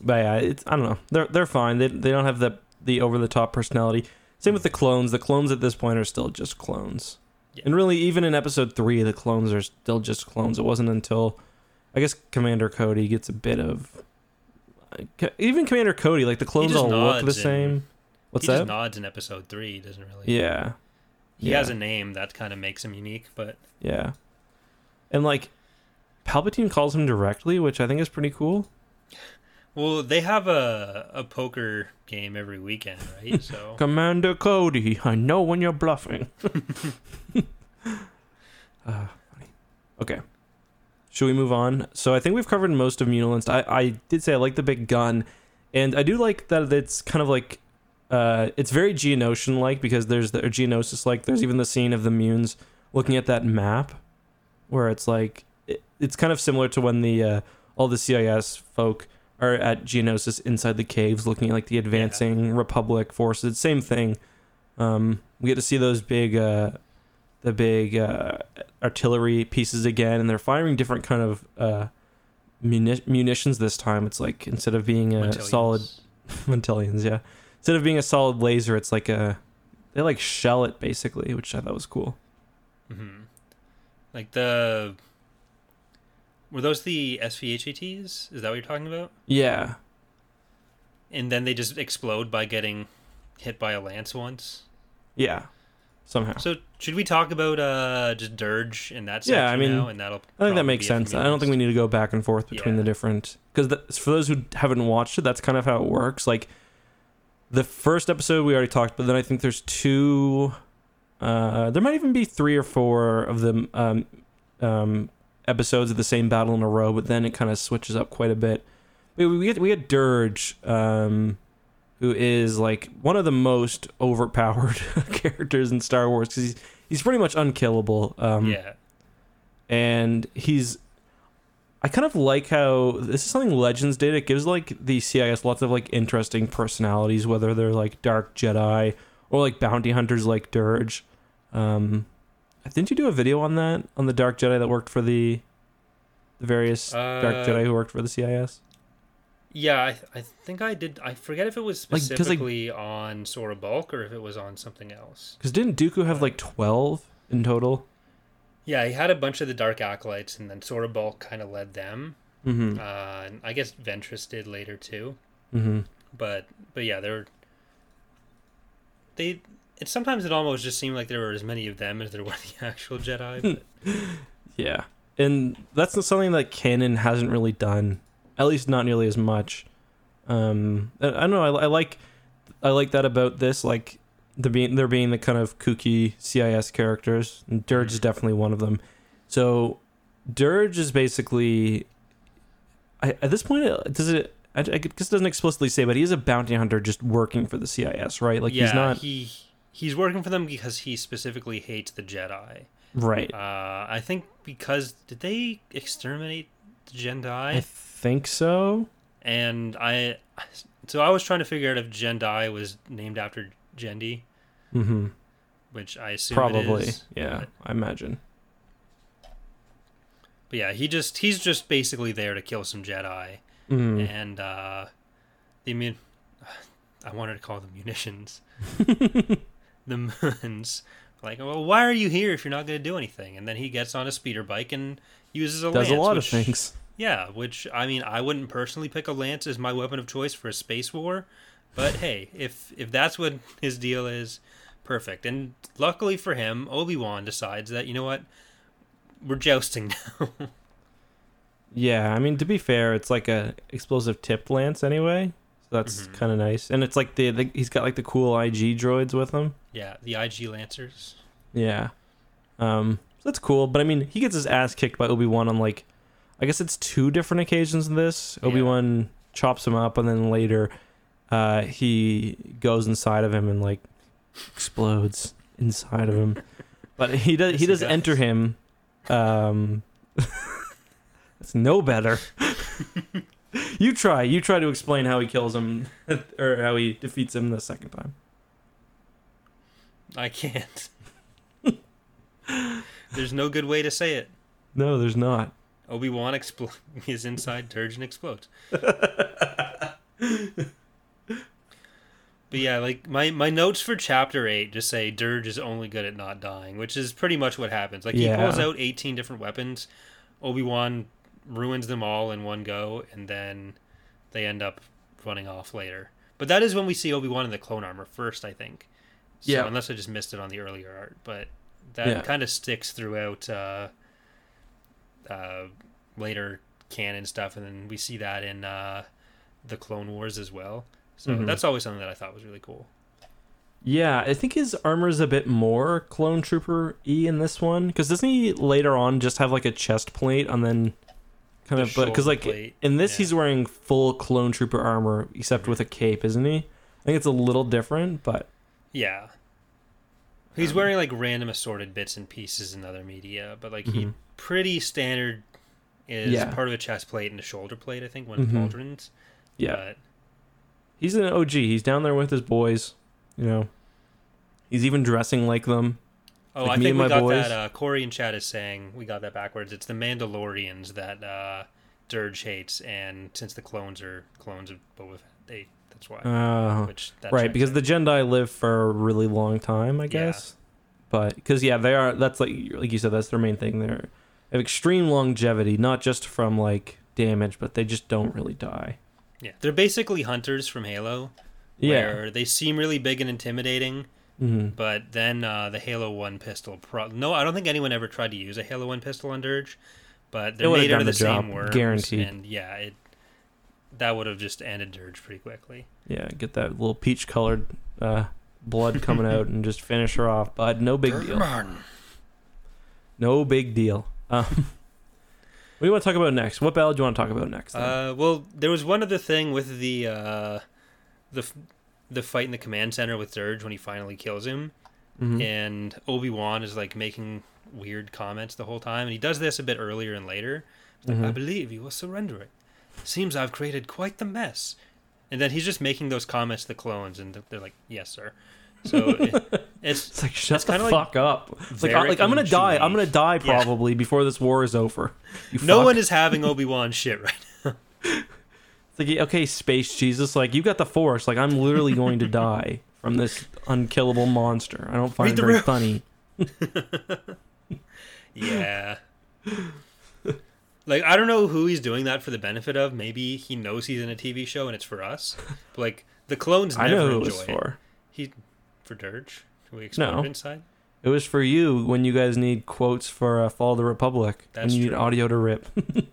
but yeah, it's I don't know. They're they're fine. They they don't have the the over the top personality. Same with the clones. The clones at this point are still just clones. Yeah. And really, even in episode three, the clones are still just clones. It wasn't until I guess Commander Cody gets a bit of uh, even Commander Cody, like the clones all look the same. What's he that? just nods in episode three. He doesn't really. yeah. He yeah. has a name that kind of makes him unique, but Yeah. And like Palpatine calls him directly, which I think is pretty cool. Well, they have a a poker game every weekend, right? So Commander Cody, I know when you're bluffing. uh. Okay. Should we move on? So I think we've covered most of Muunilinst. I, I did say I like the big gun, and I do like that it's kind of like, uh, it's very Geonosian like because there's the Geonosis like. There's even the scene of the Muuns looking at that map, where it's like it, it's kind of similar to when the uh, all the CIS folk are at Geonosis inside the caves looking at like the advancing Republic forces. Same thing. Um, we get to see those big, uh, the big uh, artillery pieces again, and they're firing different kind of uh, muni- munitions this time. It's like instead of being a Mantillions. solid Mantillions, yeah, instead of being a solid laser, it's like a they like shell it basically, which I thought was cool. hmm Like the were those the SPHA-Ts? Is that what you're talking about? Yeah, And then they just explode by getting hit by a lance once. yeah, somehow. So should we talk about uh just Durge in that section Yeah, I mean, now? And that'll I think that makes be it for sense. I don't think we need to go back and forth between the different because for those who haven't watched it, that's kind of how it works. Like the first episode we already talked, but then I think there's two. Uh, there might even be three or four of them um, um, episodes of the same battle in a row, but then it kind of switches up quite a bit. We we get we get Durge, um, who is like one of the most overpowered characters in Star Wars because he's he's pretty much unkillable. Um, Yeah. and he's I kind of like how this is something Legends did. It gives like the CIS lots of like interesting personalities, whether they're like Dark Jedi or like bounty hunters like Durge. Um, didn't you do a video on that on the Dark Jedi that worked for the the various Dark Uh, Jedi who worked for the CIS? Yeah, I, I think I did. I forget if it was Like, 'cause, like- specifically on Sora Bulq or if it was on something else. Because didn't Dooku have like twelve in total? Yeah, he had a bunch of the Dark Acolytes, and then Sora Bulq kind of led them. Mm-hmm. Uh, and I guess Ventress did later too. Mm-hmm. But but yeah, they're they. It sometimes it almost just seemed like there were as many of them as there were the actual Jedi. But Yeah, and that's not something that canon hasn't really done, at least not nearly as much. Um, I, I don't know. I, I like, I like that about this. Like, the being there being the kind of kooky CIS characters. And Durge is definitely one of them. So, Durge is basically, I, at this point, uh, does it? I, I guess it doesn't explicitly say, but he is a bounty hunter just working for the CIS, right? Like yeah, he's not he he's working for them because he specifically hates the Jedi. right. Uh, I think because did they exterminate the Jedi? I think so. and I, so I was trying to figure out if Gen'Dai was named after Jendi, Mm-hmm. which I assume Probably, is, yeah. But, I imagine. but yeah, he just he's just basically there to kill some Jedi, Mm. and uh, the mun- I wanted to call them munitions, the moons. Like, well, why are you here if you're not going to do anything? And then he gets on a speeder bike and uses a does lance, a lot which- of things. Yeah, which I mean, I wouldn't personally pick a lance as my weapon of choice for a space war, but hey, if if that's what his deal is, perfect. And luckily for him, Obi Wan decides that you know what, we're jousting now. Yeah, I mean to be fair, it's like a explosive tipped lance anyway. So that's Mhm. kind of nice. And it's like the, the he's got like the cool IG droids with him. yeah, the IG Lancers. Yeah. Um so that's cool, but I mean, he gets his ass kicked by Obi-Wan on like I guess it's two different occasions in this. Yeah. Obi-Wan chops him up and then later uh he goes inside of him and like explodes inside of him. But he does Yes, he he does does. enter him um It's no better. you try. You try to explain how he kills him or how he defeats him the second time. I can't. There's no good way to say it. No, there's not. Obi Wan expl- is inside Durge and explodes. But yeah, like my, my notes for chapter eight just say Durge is only good at not dying, which is pretty much what happens. Like he pulls out eighteen different weapons, Obi Wan ruins them all in one go, and then they end up running off later. But that is when we see Obi Wan in the clone armor first, I think. So, Yeah. Unless I just missed it on the earlier art, but that Yeah. kind of sticks throughout uh, uh, later canon stuff, and then we see that in uh, the Clone Wars as well. So Mhm. that's always something that I thought was really cool. Yeah, I think his armor is a bit more clone trooper e in this one because doesn't he later on just have like a chest plate and then kind of but because like plate, in this yeah. he's wearing full clone trooper armor except with a cape, isn't he? I think it's a little different, but Yeah. He's Um, wearing like random assorted bits and pieces in other media, but like he Mhm. pretty standard is Yeah. part of a chest plate and a shoulder plate, I think, one of Mhm. Pauldron's. yeah, But he's an OG. He's down there with his boys, you know. He's even dressing like them. Oh, Like I think and we got boys. that. Uh, Corey in chat is saying we got that backwards. It's the Mandalorians that uh, Durge hates, and since the clones are clones of Boba Fett, they that's why. Uh, which that right, because out. the Jedi live for a really long time, I Yeah. guess. But because yeah, they are. That's like like you said, that's their main thing. They're have extreme longevity, not just from like damage, but they just don't really die. yeah, they're basically hunters from Halo. Yeah. where they seem really big and intimidating, hmm But then uh, the Halo One pistol. Pro- no, I don't think anyone ever tried to use a Halo One pistol on Durge, but they're made out of the, the job, same worms, guaranteed. And yeah, it that would have just ended Durge pretty quickly. Yeah, get that little peach colored uh, blood coming out and just finish her off. But no big deal. No big deal. Um, what do you want to talk about next? What battle do you want to talk about next? Uh, well, there was one other thing with the uh, the f- the fight in the command center with Durge when he finally kills him, Mhm. and Obi Wan is like making weird comments the whole time, and he does this a bit earlier and later. Like, I believe you will surrender it. Seems I've created quite the mess. And then he's just making those comments to the clones, and they're like, "Yes, sir." So it, it's It's like shut It's the like fuck up. It's like, I, like I'm gonna die. I'm gonna die Yeah. probably before this war is over. You no fuck. one is having Obi Wan shit right. It's like okay, space Jesus. Like you got the force. Like I'm literally going to die from this unkillable monster. I don't find Read it very room. funny. Yeah. like I don't know who he's doing that for the benefit of. Maybe he knows he's in a TV show and it's for us. But like the clones I never know who it enjoy was it. for. He for Durge. Can we explode No. inside? It was for you when you guys need quotes for uh, Fall of the Republic. That's and you need true. audio to rip.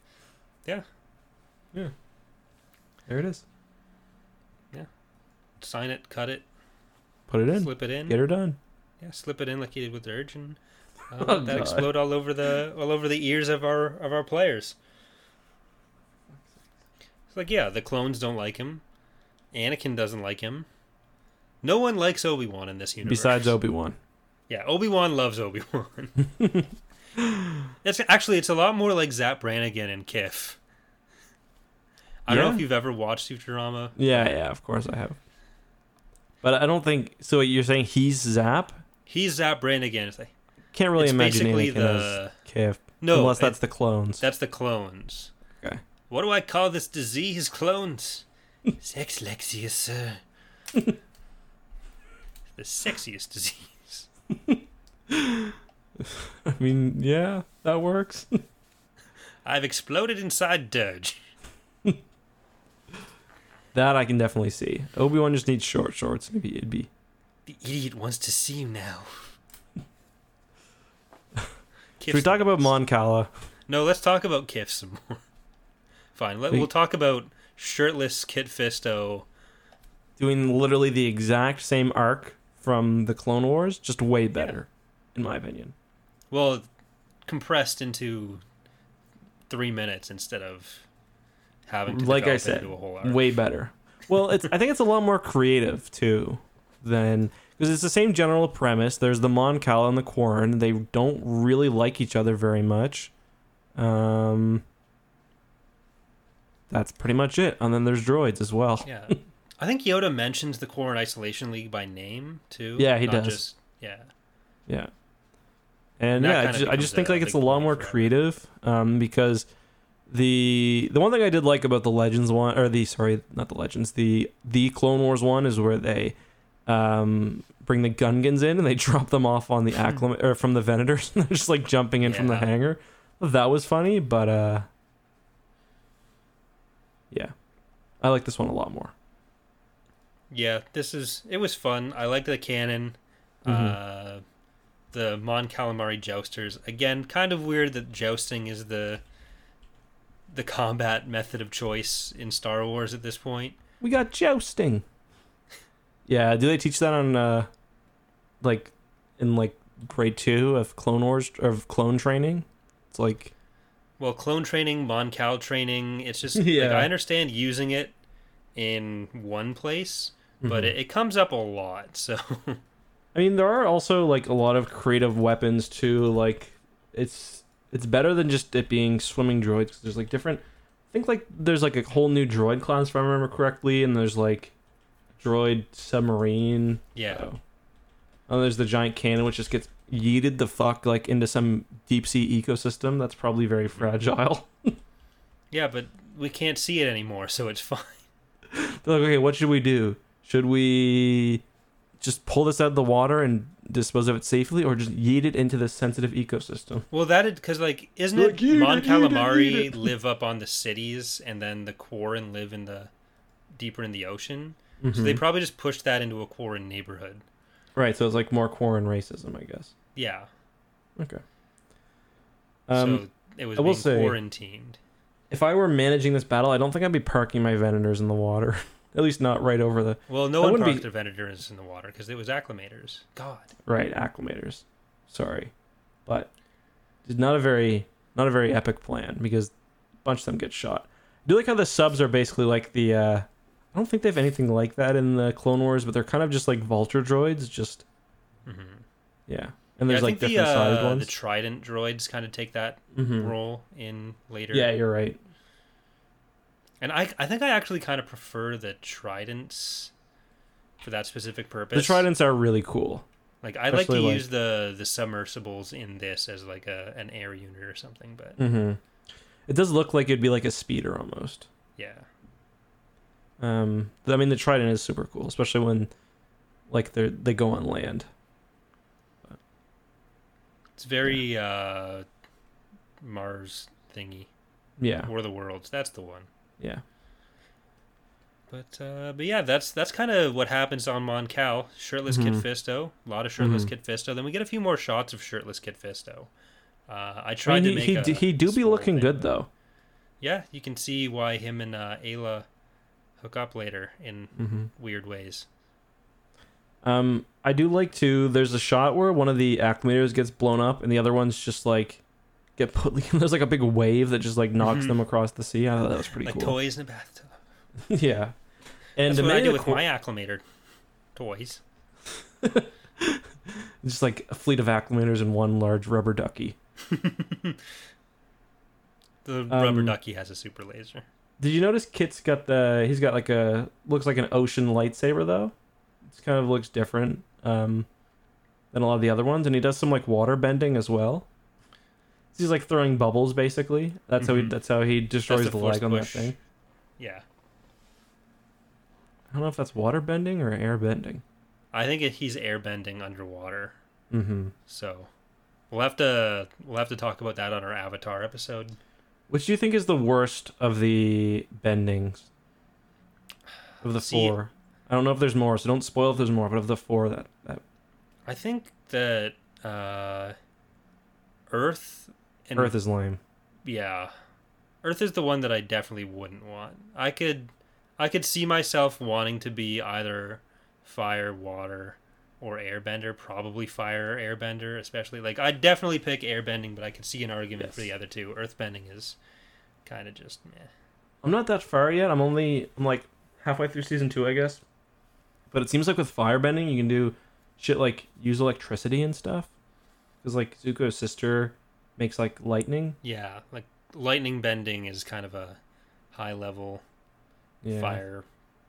Yeah. Yeah. There it is. Yeah. Sign it, cut it, Put it in. slip it in. Get her done. Yeah, slip it in like you did with Durge, and uh, Oh, that God. explode all over the all over the ears of our of our players. It's like yeah, the clones don't like him. Anakin doesn't like him. No one likes Obi Wan in this universe. Besides Obi Wan. Yeah, Obi Wan loves Obi Wan. it's actually it's a lot more like Zapp Brannigan and Kif. I don't know if you've ever watched Futurama. Yeah, yeah, of course I have. But I don't think so. You're saying he's Zapp? He's Zapp Brannigan. It's like Can't really it's imagine basically the Kif, no, unless it- that's the clones. that's the clones. Okay. What do I call this disease? Clones. Sex Lexius, sir. the sexiest disease. I mean, yeah, that works. I've exploded inside Durge. That I can definitely see. Obi Wan just needs short shorts. Maybe it'd be. The idiot wants to see you now. Should we talk about Mon Cala? No, let's talk about Kif some more. Fine, let, We- we'll talk about shirtless Kit Fisto. doing literally the exact same arc from the Clone Wars, just way better, in my opinion. Well, compressed into three minutes instead of having to Like I said, into a whole arc. way better. Well, it's I think it's a lot more creative too than because it's the same general premise. There's the Mon Cala and the Quarren. They don't really like each other very much. Um, that's pretty much it. And then there's droids as well. Yeah, I think Yoda mentions the and Isolation League by name too. Yeah, he not does. Just, yeah, Yeah. And That yeah, I just, I just think a like it's a lot more creative um, because the the one thing I did like about the Legends one or the sorry not the Legends the the Clone Wars one is where they um, bring the Gungans in and they drop them off on the acclim or from the Venators and they're just like jumping in from the hangar. That was funny, but uh, yeah, I like this one a lot more. yeah. This is it was fun. I liked the canon. Mhm. Uh, the Mon Calamari jousters again. Kind of weird that jousting is the the combat method of choice in Star Wars at this point. We got jousting. Yeah, do they teach that on uh, like in like grade two of Clone Wars of clone training. It's like Well, clone training, Mon Cal training, it's just like Yeah. I understand using it in one place, but Mhm. it, it comes up a lot. So I mean, there are also like a lot of creative weapons too. Like it's it's better than just it being swimming droids. 'cause there's like different. I think like there's like a whole new droid class if I remember correctly, and there's like droid submarine. yeah, So. And there's the giant cannon which just gets yeeted the fuck like into some deep sea ecosystem that's probably very fragile. yeah, but we can't see it anymore, so it's fine. They're like, okay, what should we do? Should we just pull this out of the water and dispose of it safely, or just yeet it into the sensitive ecosystem? Well, that it because like isn't Like, it eat Mon it, eat it, eat Calamari it. live up on the cities, and then the Quarren live in the deeper in the ocean. So Mhm. they probably just pushed that into a Quarren neighborhood. right, so it's like more Quarren racism, I guess. Yeah, Okay. Um, so it was I will being say- quarantined. if I were managing this battle, I don't think I'd be parking my Venators in the water. At least not right over the Well, no that one wouldn't parked be- their Venators in the water because it was acclamators. God. right acclamators. Sorry, but it's not a very not a very epic plan because a bunch of them get shot. I do like how the subs are basically like the. uh I don't think they have anything like that in the Clone Wars, but they're kind of just like vulture droids. Just hmm yeah, and there's yeah, like different the, sized uh, ones. the Trident droids kind of take that Mhm. role in later. Yeah, you're right. And I, I think I actually kind of prefer the Tridents for that specific purpose. The Tridents are really cool. Like I like to like- use the the submersibles in this as like a an air unit or something, but mm-hmm. It does look like it'd be like a speeder almost. yeah. Um, I mean, the Trident is super cool, especially when like they they go on land. It's very uh Mars thingy. Yeah, War of the Worlds. That's the one. Yeah. But uh, but yeah, that's that's kind of what happens on Mon Cal. Shirtless Kid Mhm. Fisto, a lot of shirtless Mhm. Kit Fisto. Then we get a few more shots of shirtless Kit Fisto. Uh, I I tried mean, to he make he, he do be looking thing, good though. Yeah, you can see why him and uh, Aayla hook up later in hmm weird ways. Um, I do like to. There's a shot where one of the acclamators gets blown up, and the other ones just like get put. There's like a big wave that just like knocks Mhm. them across the sea. I thought that was pretty like cool. toys in a bathtub. yeah, and That's what I do with my acclamator toys. just like a fleet of acclamators and one large rubber ducky. The rubber Um, ducky has a super laser. Did you notice Kit's got the? He's got like a looks like an ocean lightsaber though. It kind of looks different um, than a lot of the other ones, and he does some like water bending as well. He's like throwing bubbles basically. That's how he. That's how he destroys the the, leg on that thing. Yeah, I don't know if that's water bending or air bending. I think it, he's airbending underwater. Mm-hmm. So we'll have to we'll have to talk about that on our Avatar episode. Which do you think is the worst of the bendings? Of the See- four, I don't know if there's more, so don't spoil if there's more. But of the four, that that I think that uh, Earth and Earth is lame. yeah, Earth is the one that I definitely wouldn't want. I could I could see myself wanting to be either fire, water, or airbender. Probably fire or airbender, especially like I'd definitely pick airbending, but I could see an argument for the other two. Earthbending is kind of just meh. I'm not that far yet. I'm only I'm like halfway through season two, I guess. But it seems like with firebending, you can do shit like use electricity and stuff. Because like Zuko's sister makes like lightning. Yeah, like lightning bending is kind of a high level Yeah. fire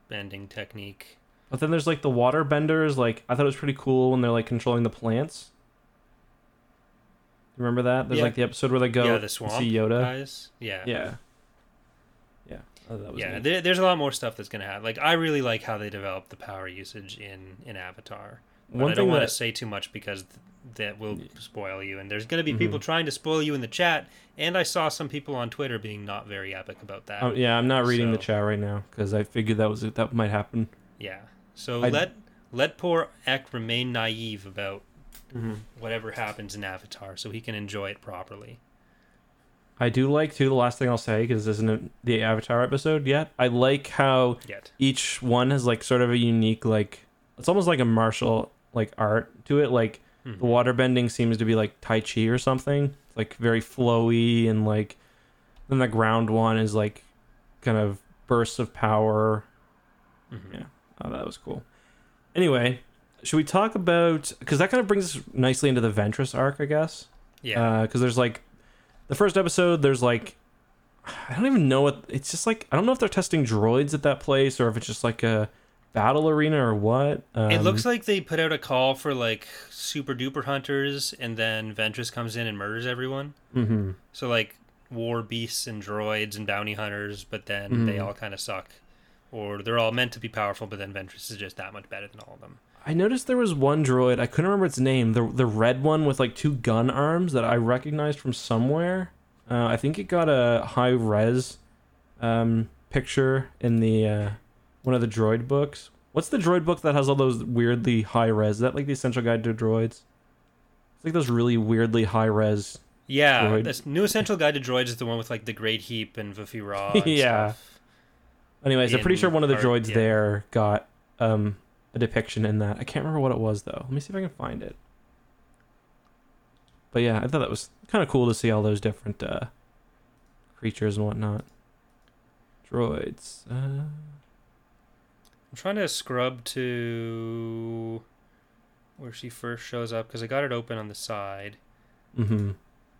bending technique. But then there's like the water benders. Like I thought it was pretty cool when they're like controlling the plants. Remember that? There's Yeah. like the episode where they go yeah, the swamp see Yoda. guys. Yeah. Yeah. Yeah. Oh, was yeah, there, there's a lot more stuff that's gonna happen. Like I really like how they develop the power usage in in Avatar. But One I don't want to say too much because th- that will spoil you. And there's gonna be Mhm. people trying to spoil you in the chat. And I saw some people on Twitter being not very epic about that. oh, yeah, I'm not reading the chat right now because I figured that was that might happen. Yeah. So I- let let poor Eck remain naive about whatever happens in Avatar, so he can enjoy it properly. I do like too. The last thing I'll say because this isn't the Avatar episode yet. I like how Yet. each one has like sort of a unique like. It's almost like a martial like art to it. Like Mhm. the water bending seems to be like Tai Chi or something. It's like very flowy and like then the ground one is like kind of bursts of power. Mhm. Yeah. Oh, that was cool. Anyway, should we talk about because that kind of brings us nicely into the Ventress arc, I guess. Yeah. Because there's like the first episode. There's like I don't even know what it's just like. I don't know if they're testing droids at that place or if it's just like a battle arena or what. Um, it looks like they put out a call for like super duper hunters, and then Ventress comes in and murders everyone. hmm So like war beasts and droids and bounty hunters, but then they Mhm. all kind of suck, or they're all meant to be powerful, but then Ventress is just that much better than all of them. I noticed there was one droid. I couldn't remember its name. The the red one with like two gun arms that I recognized from somewhere. Uh, I think it got a high res um, picture in the uh, one of the droid books. What's the droid book that has all those weirdly high res? Is that like the Essential Guide to Droids? It's like those really weirdly high res. Yeah, Droid. this new essential guide to droids is the one with like the Great Heap and Vuffi Raa. and Yeah. stuff. Anyways, I'm pretty sure one of the droids yeah. there got um, a depiction in that. I can't remember what it was though. Let me see if I can find it. But yeah, I thought that was kind of cool to see all those different uh, creatures and whatnot. Droids. Uh, I'm trying to scrub to where she first shows up because I got it open on the side, mm-hmm.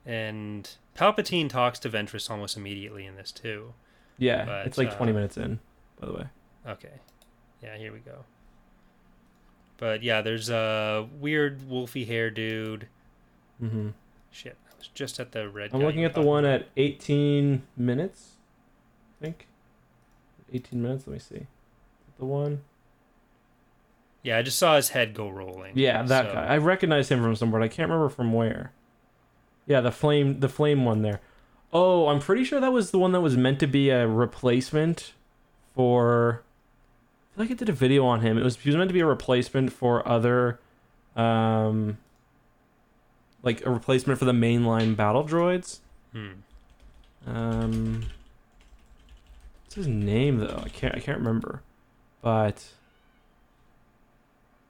and Palpatine talks to Ventress almost immediately in this too. Yeah, But, it's like 20 uh, minutes in, by the way. Okay. Yeah, here we go. But yeah, there's a weird wolfy hair dude. Mm-hmm. Shit, I was just at the red. I'm looking at the one at 18 minutes. I think. 18 minutes. Let me see. The one. Yeah, I just saw his head go rolling. Yeah, that so- guy. I recognize him from somewhere. I can't remember from where. Yeah, the flame, the flame one there. Oh, I'm pretty sure that was the one that was meant to be a replacement for. I feel like I did a video on him. It was he was meant to be a replacement for other, um, like a replacement for the mainline battle droids. Hmm. Um, what's his name though? I can't I can't remember, but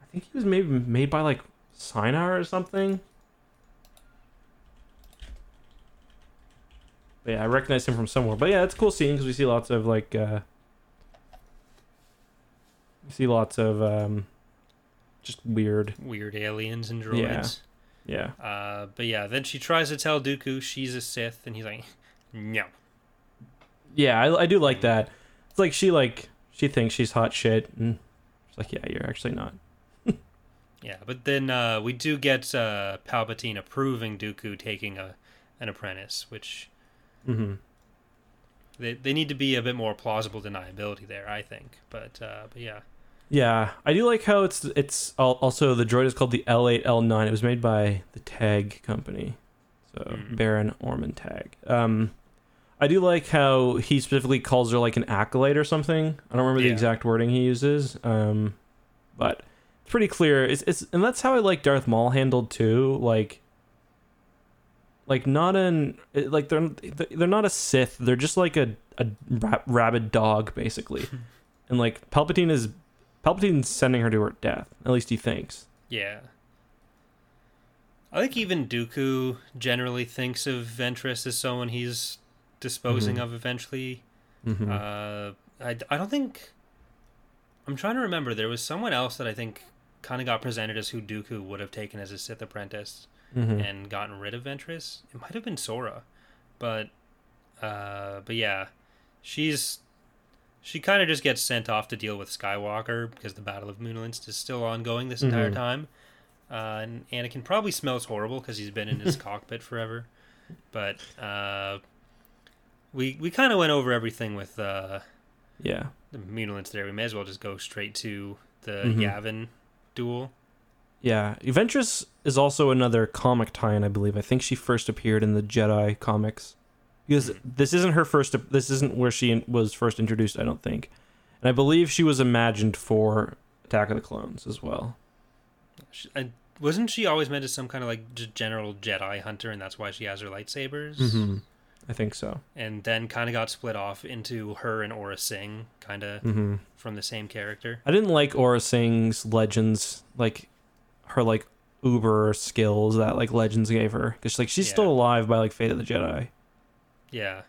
I think he was maybe made by like Sienar or something. But yeah, I recognize him from somewhere. But yeah, it's a cool scene because we see lots of like uh, we see lots of um, just weird. Weird aliens and Yeah. droids. Yeah, Uh, but yeah, then she tries to tell Dooku she's a Sith, and he's like, "No." yeah, I, I do like that. It's like she like she thinks she's hot shit, and she's like, yeah, you're actually not. Yeah, but then uh, we do get uh, Palpatine approving Dooku taking a an apprentice, which Mm-hmm. they they need to be a bit more plausible deniability there, I think. But uh, but yeah, Yeah, I do like how it's it's also the droid is called the L8 L9. It was made by the Tagge company, so Mm. Baron Orman Tagge. Um, I do like how he specifically calls her like an acolyte or something. I don't remember the exact wording he uses, um, but it's pretty clear. It's it's and that's how I like Darth Maul handled too. Like, like not an like they're they're not a Sith. They're just like a a ra- rabid dog basically, and like Palpatine is Palpatine's sending her to her death. At least he thinks. yeah. I think even Dooku generally thinks of Ventress as someone he's disposing Mhm. of eventually. Mm-hmm. Uh, I, I don't think. I'm trying to remember. There was someone else that I think kind of got presented as who Dooku would have taken as a Sith apprentice mm-hmm. and gotten rid of Ventress. It might have been Sora, but uh, but yeah, she's she kind of just gets sent off to deal with Skywalker because the Battle of Muunilinst is still ongoing this entire Mhm. time. Uh, and Anakin probably smells horrible because he's been in his cockpit forever. But uh, we we kind of went over everything with uh, Yeah. the Muunilinst there. We may as well just go straight to the Mhm. Yavin duel. Yeah. Ventress is also another comic tie-in, I believe. I think she first appeared in the Jedi comics. Because Mhm. this isn't her first this isn't where she was first introduced, I don't think. And I believe she was imagined for Attack of the Clones as well. She, I, wasn't she always meant as some kind of like general Jedi hunter, and that's why she has her lightsabers? Mhm. I think so. And then kind of got split off into her and Aurra Sing, kind of Mhm. from the same character. I didn't like Aurra Sing's legends. Like, her like uber skills that like Legends gave her because like she's still alive by like Fate of the Jedi, Yeah.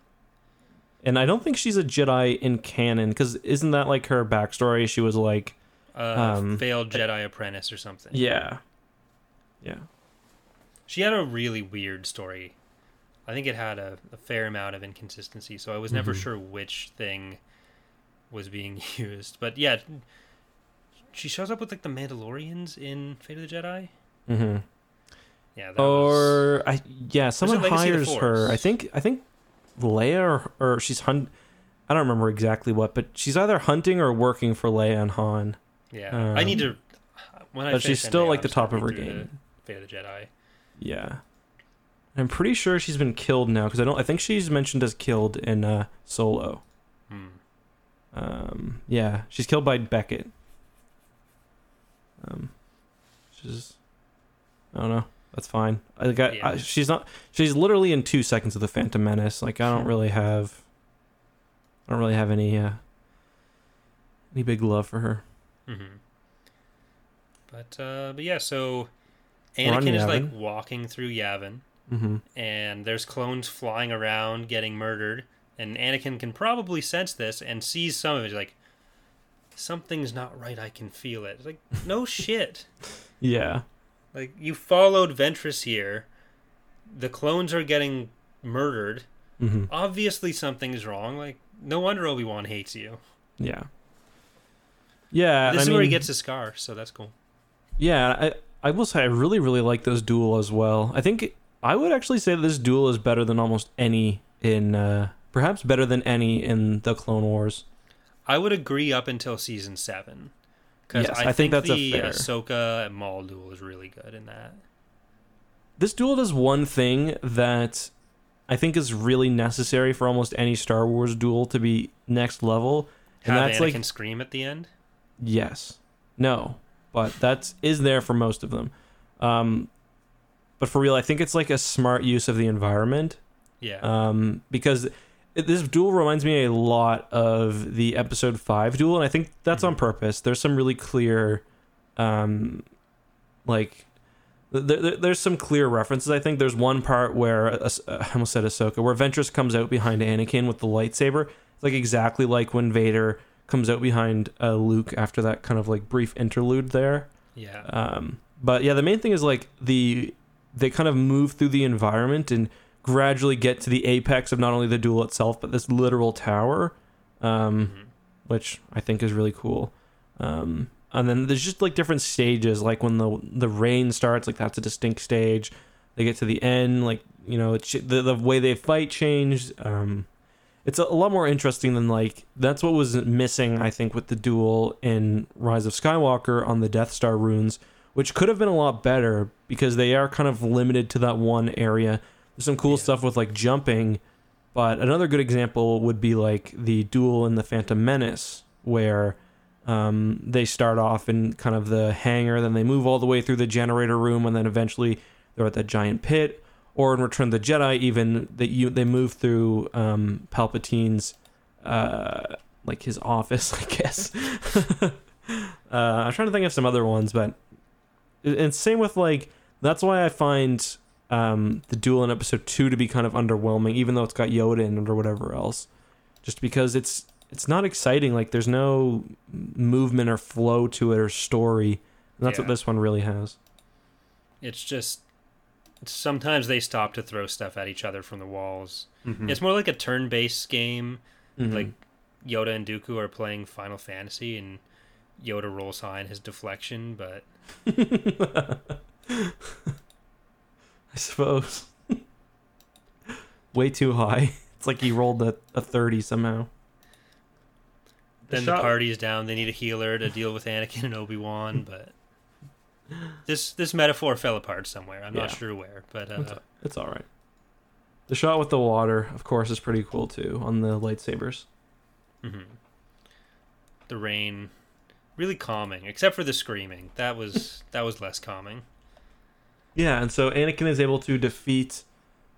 and I don't think she's a Jedi in canon because isn't that like her backstory? She was like, Uh, Um, failed Jedi apprentice or something. yeah, yeah, She had a really weird story. I think it had a, a fair amount of inconsistency, so I was never Mhm. sure which thing was being used. But yeah, she shows up with like the Mandalorians in Fate of the Jedi. mm-hmm. Yeah, that was or I yeah, someone Legacy of the hires her. I think I think Leia or, or she's hunt. I don't remember exactly what, but she's either hunting or working for Leia and Han. yeah. I need to when I Um, but she's still like the top of her game. Fate of the Jedi. Yeah. I'm pretty sure she's been killed now because I don't. I think she's mentioned as killed in uh, Solo. Hmm. Um, yeah, she's killed by Beckett. Um, she's. I don't know. That's fine. I got. Yeah. I, she's not. She's literally in two seconds of the Phantom Menace. Like I don't really have. I don't really have any. uh Any big love for her. hmm But uh, but yeah, so Anakin is like walking through Yavin, Mm-hmm. and there's clones flying around getting murdered, and Anakin can probably sense this and sees some of it. He's like, something's not right. I can feel it. It's like, no shit. Yeah. Like you followed Ventress here. The clones are getting murdered. Mm-hmm. Obviously, something's wrong. Like, no wonder Obi Wan hates you. Yeah. Yeah. this I is where he gets his scar, so that's cool. Yeah, I I will say I really really like this duel as well. I think I would actually say this duel is better than almost any in uh perhaps better than any in the Clone Wars. I would agree up until season seven. Because Yes, I, I think, think that's a the fair- Ahsoka and Maul duel is really good in that. This duel does one thing that I think is really necessary for almost any Star Wars duel to be next level, and Have that's Anakin like scream at the end. yes, no, but that's is there for most of them. Um, but for real, I think it's like a smart use of the environment. Yeah. um, because this duel reminds me a lot of the episode five duel, and I think that's on Mhm. purpose. There's some really clear, um, like. There, there- there's some clear references. I think there's one part where uh, I almost said Ahsoka, where Ventress comes out behind Anakin with the lightsaber. It's like exactly like when Vader comes out behind uh, Luke after that kind of like brief interlude there. yeah. Um, but yeah, the main thing is like the they kind of move through the environment and gradually get to the apex of not only the duel itself, but this literal tower, um, Mhm. which I think is really cool. Um, and then there's just like different stages, like when the the rain starts, like that's a distinct stage. They get to the end, like you know, it's the the way they fight changed. Um, it's a, a lot more interesting than like that's what was missing, I think, with the duel in Rise of Skywalker on the Death Star runes, which could have been a lot better because they are kind of limited to that one area. There's some cool Yeah. stuff with like jumping, but another good example would be like the duel in the Phantom Menace, where um, they start off in kind of the hangar, then they move all the way through the generator room, and then eventually they're at that giant pit. Or in Return of the Jedi, even that you they move through um, Palpatine's uh, like his office, I guess. uh, I'm trying to think of some other ones, but and same with like that's why I find um, the duel in episode two to be kind of underwhelming, even though it's got Yoda in it or whatever else. Just because it's it's not exciting. Like there's no movement or flow to it or story. And that's what this one really has. It's just sometimes they stop to throw stuff at each other from the walls. Mm-hmm. It's more like a turn-based game. Mhm. Like Yoda and Dooku are playing Final Fantasy, and Yoda rolls high in his deflection, but I suppose. Way too high. It's like he rolled a, a 30 somehow. then shot- the party's down. They need a healer to deal with Anakin and Obi Wan, but this this metaphor fell apart somewhere. I'm not sure where, but It's, uh, it's all right. The shot with the water, of course, is pretty cool too on the lightsabers. mhm. the rain, really calming, except for the screaming. That was that was less calming. Yeah, and so Anakin is able to defeat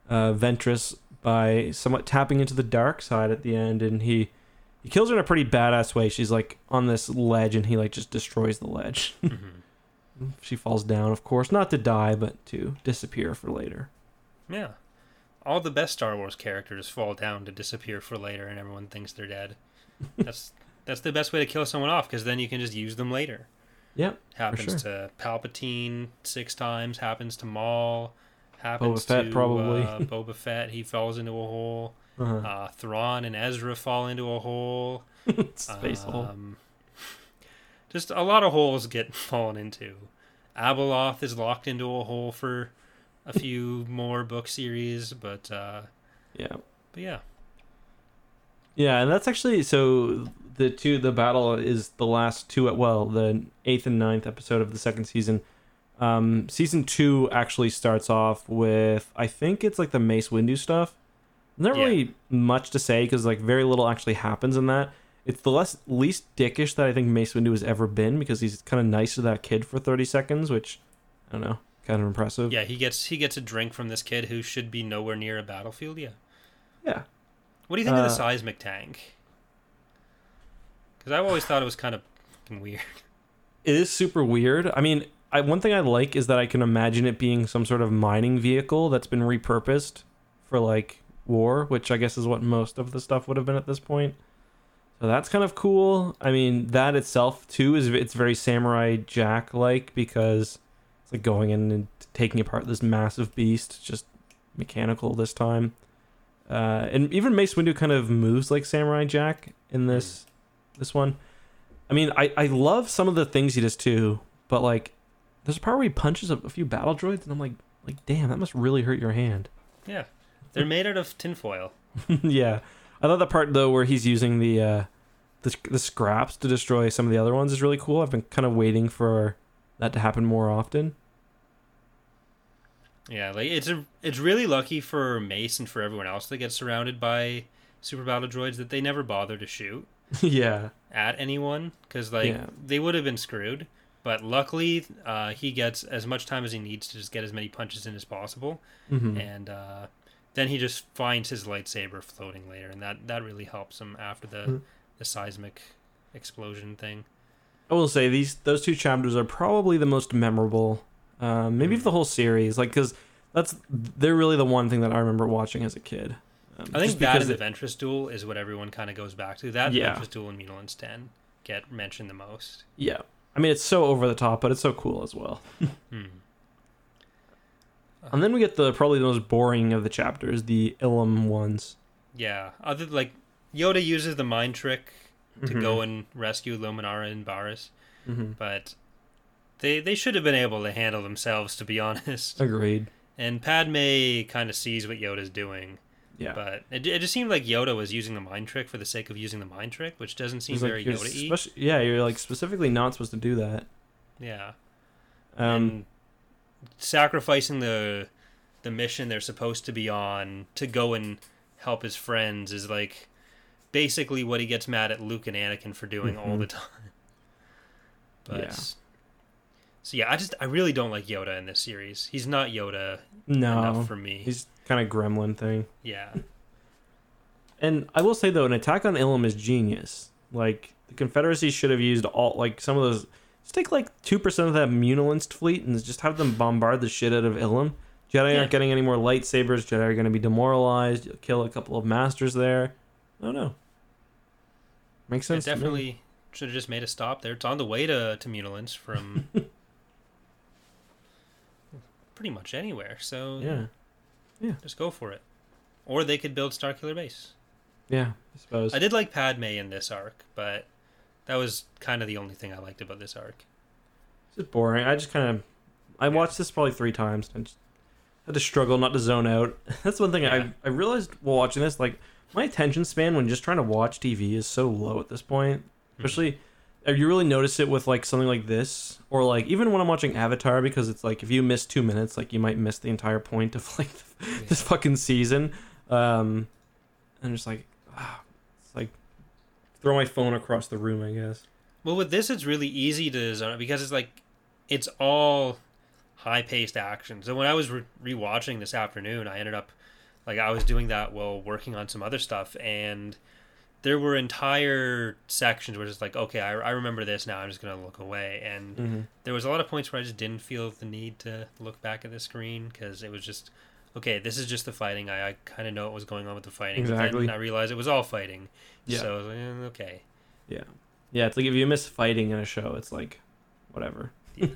uh, Ventress by somewhat tapping into the dark side at the end, and he he kills her in a pretty badass way. She's like on this ledge, and he like just destroys the ledge. Mhm. she falls down, of course, not to die, but to disappear for later. Yeah. All the best Star Wars characters fall down to disappear for later, and everyone thinks they're dead. That's that's the best way to kill someone off, because then you can just use them later. Yep. Happens sure. to Palpatine six times. Happens to Maul. Happens to Boba Fett, to probably. uh, Boba Fett. He falls into a hole. Uh-huh. Uh, Thrawn and Ezra fall into a hole. Space hole. Um, Just a lot of holes get fallen into. Abeloth is locked into a hole for a few more book series, but uh, Yeah. but yeah, Yeah, and that's actually so the two the battle is the last two at well the eighth and ninth episode of the second season. Um, season two actually starts off with I think it's like the Mace Windu stuff. Not Yeah. really much to say because like very little actually happens in that. It's the less least dickish that I think Mace Windu has ever been because he's kind of nice to that kid for thirty seconds, which I don't know, kind of impressive. yeah, he gets he gets a drink from this kid who should be nowhere near a battlefield. Yeah, Yeah. what do you think of the Uh, seismic tank? Because I've always thought it was kind of weird. It is super weird. I mean, I one thing I like is that I can imagine it being some sort of mining vehicle that's been repurposed for like war, which I guess is what most of the stuff would have been at this point. So that's kind of cool. I mean, that itself too is it's very Samurai Jack like because it's like going in and taking apart this massive beast, just mechanical this time. Uh, and even Mace Windu kind of moves like Samurai Jack in this this one. I mean, I, I love some of the things he does too, but like, there's a part where he punches a, a few battle droids, and I'm like, like, damn, that must really hurt your hand. Yeah, they're made out of tinfoil. yeah, I love that part though where he's using the uh, the the scraps to destroy some of the other ones is really cool. I've been kind of waiting for that to happen more often. Yeah, like it's a it's really lucky for Mace and for everyone else that gets surrounded by super battle droids that they never bother to shoot yeah, at anyone because like Yeah. they would have been screwed. But luckily, uh, he gets as much time as he needs to just get as many punches in as possible, hmm and uh, then he just finds his lightsaber floating later, and that that really helps him after the Mhm. the seismic explosion thing. I will say these those two chapters are probably the most memorable, um, maybe of the whole series. Like, because that's they're really the one thing that I remember watching as a kid. Um, I think just that because and the it- Ventress duel is what everyone kind of goes back to. That Yeah. Ventress duel and Muunilinst ten get mentioned the most. yeah. I mean, it's so over the top, but it's so cool as well. Hmm. And then we get the probably the most boring of the chapters, the Ilum ones. Yeah, other like Yoda uses the mind trick to Mhm. go and rescue Luminara and Barriss, Mhm. but they they should have been able to handle themselves, to be honest. Agreed. And Padme kind of sees what Yoda's doing, Yeah. but it, it just seemed like Yoda was using the mind trick for the sake of using the mind trick, which doesn't seem like very you're Yoda-y. yeah, you're like specifically not supposed to do that. Yeah, Um, and sacrificing the the mission they're supposed to be on to go and help his friends is like basically what he gets mad at Luke and Anakin for doing all Mhm. the time. But Yeah. So yeah, I just I really don't like Yoda in this series. He's not Yoda no, enough for me. he's kind of gremlin thing. yeah. And I will say though, an attack on Ilum is genius. Like the Confederacy should have used all like some of those. Just take like two percent of that Muunilinst fleet and just have them bombard the shit out of Ilum. Jedi Yeah. aren't getting any more lightsabers. Jedi are going to be demoralized. You'll kill a couple of masters there. I don't know. Makes It sense. me. definitely should have just made a stop there. It's on the way to to Muunilinst from pretty much anywhere. So Yeah. Yeah, just go for it. Or they could build Starkiller Base. Yeah. I suppose. I did like Padme in this arc, but that was kind of the only thing I liked about this arc. It's just boring. I just kind of. I watched this probably three times and just had to struggle not to zone out. That's one thing Yeah. I I realized while watching this. Like my attention span when just trying to watch TV is so low at this point. Hmm. Especially, uh, you really notice it with like something like this, or like even when I'm watching Avatar, because it's like if you miss two minutes, like you might miss the entire point of like this fucking season. Um, and just like, ah, it's like throw my phone across the room, I guess. Well, with this, it's really easy to zone because it's like it's all high paced action. So when I was re- rewatching this afternoon, I ended up like I was doing that while working on some other stuff, and there were entire sections where it's like, okay, I, I remember this now. I'm just gonna look away, and Mm-hmm. there was a lot of points where I just didn't feel the need to look back at the screen because it was just okay. This is just the fighting. I, I kind of know what was going on with the fighting. Exactly. Then I realized it was all fighting. Yeah. So I was like, eh, okay. Yeah. Yeah, it's like if you miss fighting in a show, it's like whatever. Yeah.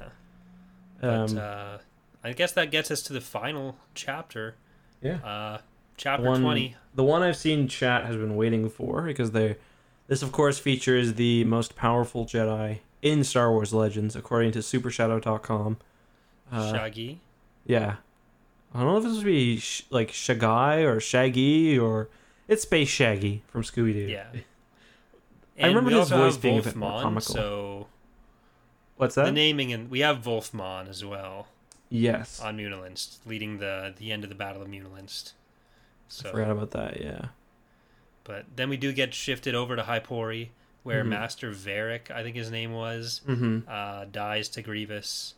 but Um, uh, I guess that gets us to the final chapter. yeah. Uh, chapter One- twenty. The one I've seen chat has been waiting for because they this of course features the most powerful Jedi in Star Wars Legends according to supershadow.com. Uh, Shaggy. yeah. I don't know if this would be sh- like Shagai or Shaggy or it's Space Shaggy from Scooby Doo. Yeah. I remember his voice being a bit more comical. So What's that? the naming and we have Wolfmon as well yes. on Muunilinst, leading the the end of the Battle of Muunilinst. I forgot about that. Yeah. but then we do get shifted over to Hypori, where Mhm. Master Varric, I think his name was, Mm-hmm. uh, dies to Grievous,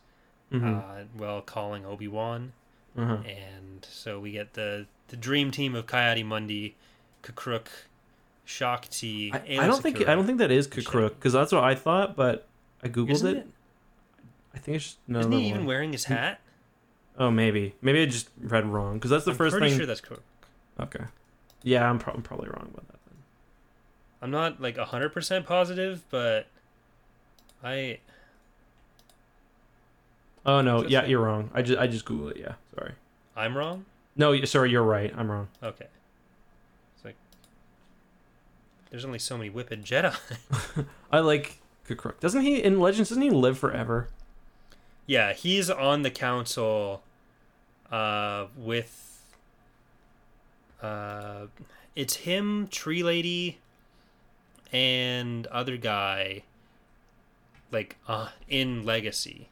mm-hmm. uh, while calling Obi Wan, uh-huh. and so we get the the dream team of Coyote Mundi, K'Kruhk, Shakti. I, I don't think I don't think that is. K'Kruhk because that's what I thought, but I googled Isn't it. it? I think it's just no. Isn't he even wearing his hat? Oh, maybe maybe I just read wrong because that's the I'm first pretty thing. sure that's correct. Okay. Yeah, I'm, pro- I'm probably wrong about that. Then. I'm not like hundred percent positive, but I Oh no, yeah, you're wrong. I just I just googled it. Yeah, sorry. I'm wrong. No, sorry, you're right. I'm wrong. Okay, it's like there's only so many Whiphid Jedi. I like K'Kruhk. Doesn't he in Legends? Doesn't he live forever? yeah, he's on the council, uh, with uh, it's him, Tree Lady, and other guy, like uh, in Legacy.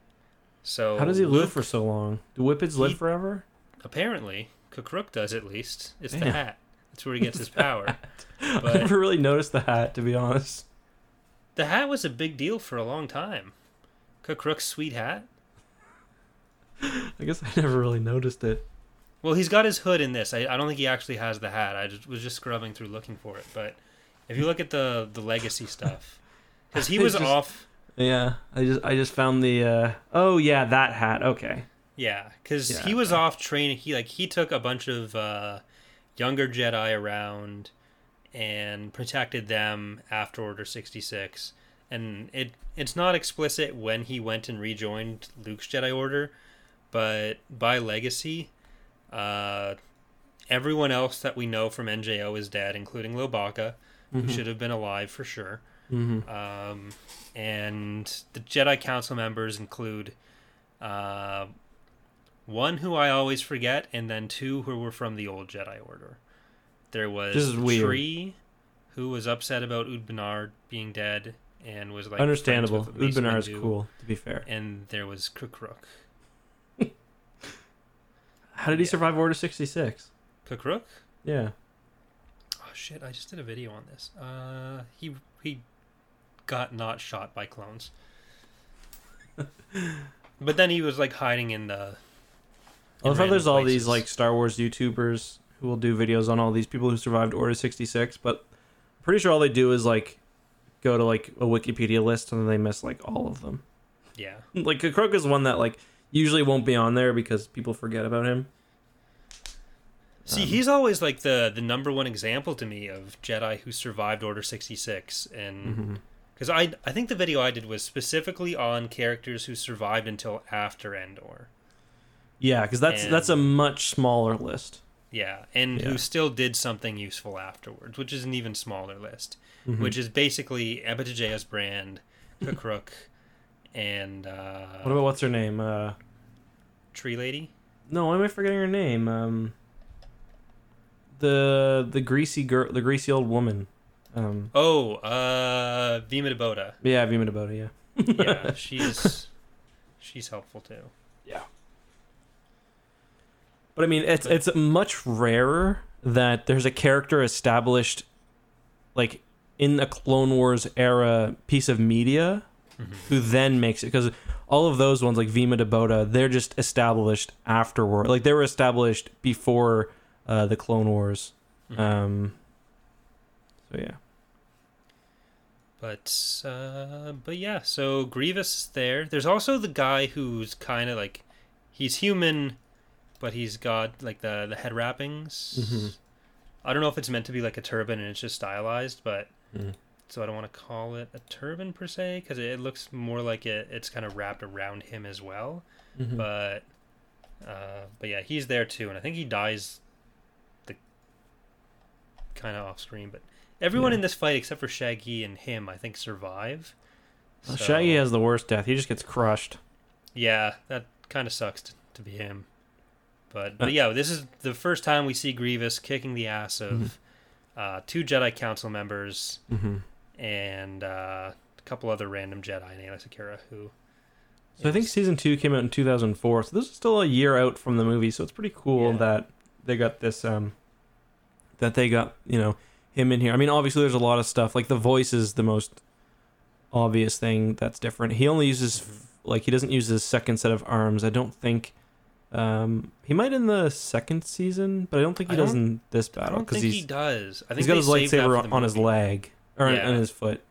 So How does he live for so long? Do Whiphids live He- forever? Apparently, K'Kruhk does at least. It's the hat. That's where he gets his power. I never really noticed the hat, to be honest. The hat was a big deal for a long time. K'Kruhk's sweet hat. I guess I never really noticed it. Well, he's got his hood in this. I, I don't think he actually has the hat. I just, was just scrubbing through looking for it. But if you look at the the legacy stuff, because he was just- off. Yeah, I just I just found the. uh Oh yeah, that hat. Okay. Yeah, because Yeah, he was off training. He like he took a bunch of uh, younger Jedi around and protected them after Order sixty six. And it it's not explicit when he went and rejoined Luke's Jedi Order, but by legacy, uh, everyone else that we know from NJO is dead, including Lowbacca, who Mhm. should have been alive for sure. Mhm. Um, and the Jedi Council members include uh, one who I always forget, and then two who were from the old Jedi Order. There was is. Tree, who was upset about Ood Bnar being dead and was like Understandable. friends with Ood Mace Bnar's Windu. cool, to be fair. And there was K'Kruhk. How did he Yeah. survive Order sixty six? K'Kruhk? Yeah. Oh shit! I just did a video on this. Uh, he he got not shot by clones. but then he was like hiding in the. I love how there's random all these like Star Wars YouTubers who will do videos on all these people who survived Order 66, but I'm pretty sure all they do is like go to like a Wikipedia list and then they miss like all of them. Yeah. Like Krok is one that like usually won't be on there because people forget about him. See, Um, he's always like the the number one example to me of Jedi who survived Order sixty six, and because I I think the video I did was specifically on characters who survived until after Endor. Yeah, because that's And- that's a much smaller list. Yeah, and Yeah. who still did something useful afterwards, which is an even smaller list, Mhm. which is basically Empatojayos Brand, K'Kruhk, and uh, what about what's her name? Uh, Tree Lady. no, why am I forgetting her name? Um, the the greasy girl, the greasy old woman. Um, Oh, uh, Vima-Da-Boda. yeah, Vima Dabota, yeah. Yeah, she's she's helpful too. Yeah. But I mean, it's it's much rarer that there's a character established, like in a Clone Wars era piece of media, who then makes it because all of those ones like Vima-Da-Boda, they're just established afterward. Like they were established before uh, the Clone Wars. Mhm. Um. So yeah. But uh, but yeah, so Grievous is there. There's also the guy who's kind of like he's human, but he's got like the the head wrappings. Mhm. I don't know if it's meant to be like a turban and it's just stylized, but Mhm. So I don't want to call it a turban per se because it looks more like it, it's kind of wrapped around him as well. Mhm. But uh, but yeah, he's there too, and I think he dies the kind of off screen. But everyone Yeah. in this fight except for Shaggy and him, I think, survive. Well, So- Shaggy has the worst death. He just gets crushed. Yeah, that kind of sucks to, to be him. But Uh, but yeah, this is the first time we see Grievous kicking the ass of Mm-hmm. uh, two Jedi Council members hmm and uh, a couple other random Jedi and Aayla Secura who. So I think season two came out in 2004. So this is still a year out from the movie. So it's pretty cool Yeah. that they got this. Um, that they got you know him in here. I mean, obviously there's a lot of stuff. Like the voice is the most obvious thing that's different. He only uses Mhm. like he doesn't use his second set of arms. I don't think. Um, he might in the second season, but I don't think he I does in this battle because he does. I think he's got his lightsaber on, on his leg or Yeah. on his foot.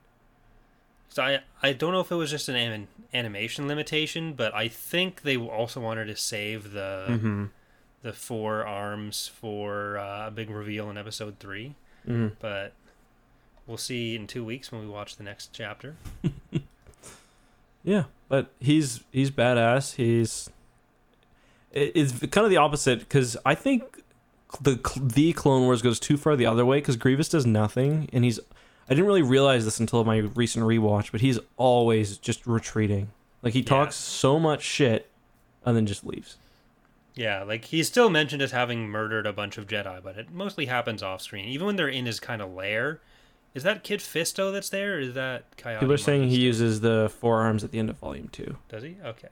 So I I don't know if it was just an anim- animation limitation, but I think they also wanted to save the Mm-hmm. the four arms for uh, a big reveal in episode three. Mm-hmm. But we'll see in two weeks when we watch the next chapter. Yeah, but he's he's badass. He's it- it's kind of the opposite because I think the the Clone Wars goes too far the other way because Grievous does nothing and he's I didn't really realize this until my recent rewatch, but he's always just retreating. Like he Yeah. talks so much shit and then just leaves. Yeah, like he's still mentioned as having murdered a bunch of Jedi, but it mostly happens off screen. Even when they're in his kind of lair. Is that Kit Fisto that's there? Or is that Ki-Adi People are saying Marcus? he uses the forearms at the end of Volume Two. Does he? Okay.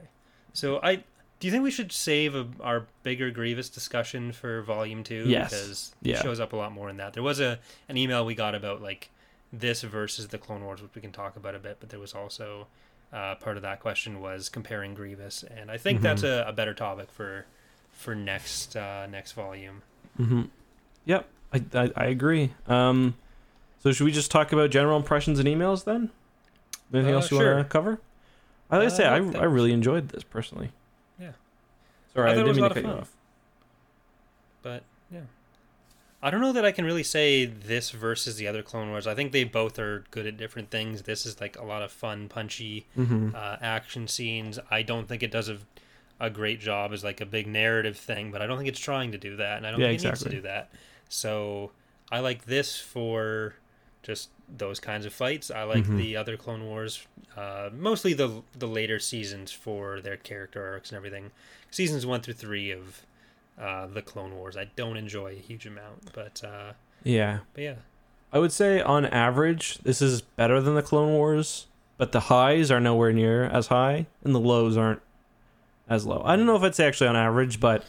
So I do you think we should save a, our bigger Grievous discussion for Volume Two? Yes. Because Yeah. he shows up a lot more in that. There was a an email we got about like this versus the Clone Wars, which we can talk about a bit. But there was also uh, part of that question was comparing Grievous, and I think Mhm. that's a, a better topic for for next uh, next volume. Mm-hmm. Yep, I, I I agree. Um, so should we just talk about general impressions and emails then? Anything Uh, else you sure. want to cover? I like to Uh, say I, I really enjoyed this personally. Yeah. Sorry, I I, didn't mean to cut you off. But yeah, I don't know that I can really say this versus the other Clone Wars. I think they both are good at different things. This is like a lot of fun, punchy Mm-hmm. uh, action scenes. I don't think it does a, a great job as like a big narrative thing, but I don't think it's trying to do that, and I don't Yeah, think it exactly. needs to do that. So I like this for just those kinds of fights. I like Mhm. the other Clone Wars, uh, mostly the the later seasons for their character arcs and everything. Seasons one through three of uh, the Clone Wars, I don't enjoy a huge amount, but uh, Yeah, but yeah, I would say on average this is better than the Clone Wars, but the highs are nowhere near as high, and the lows aren't as low. I don't know if it's actually on average, but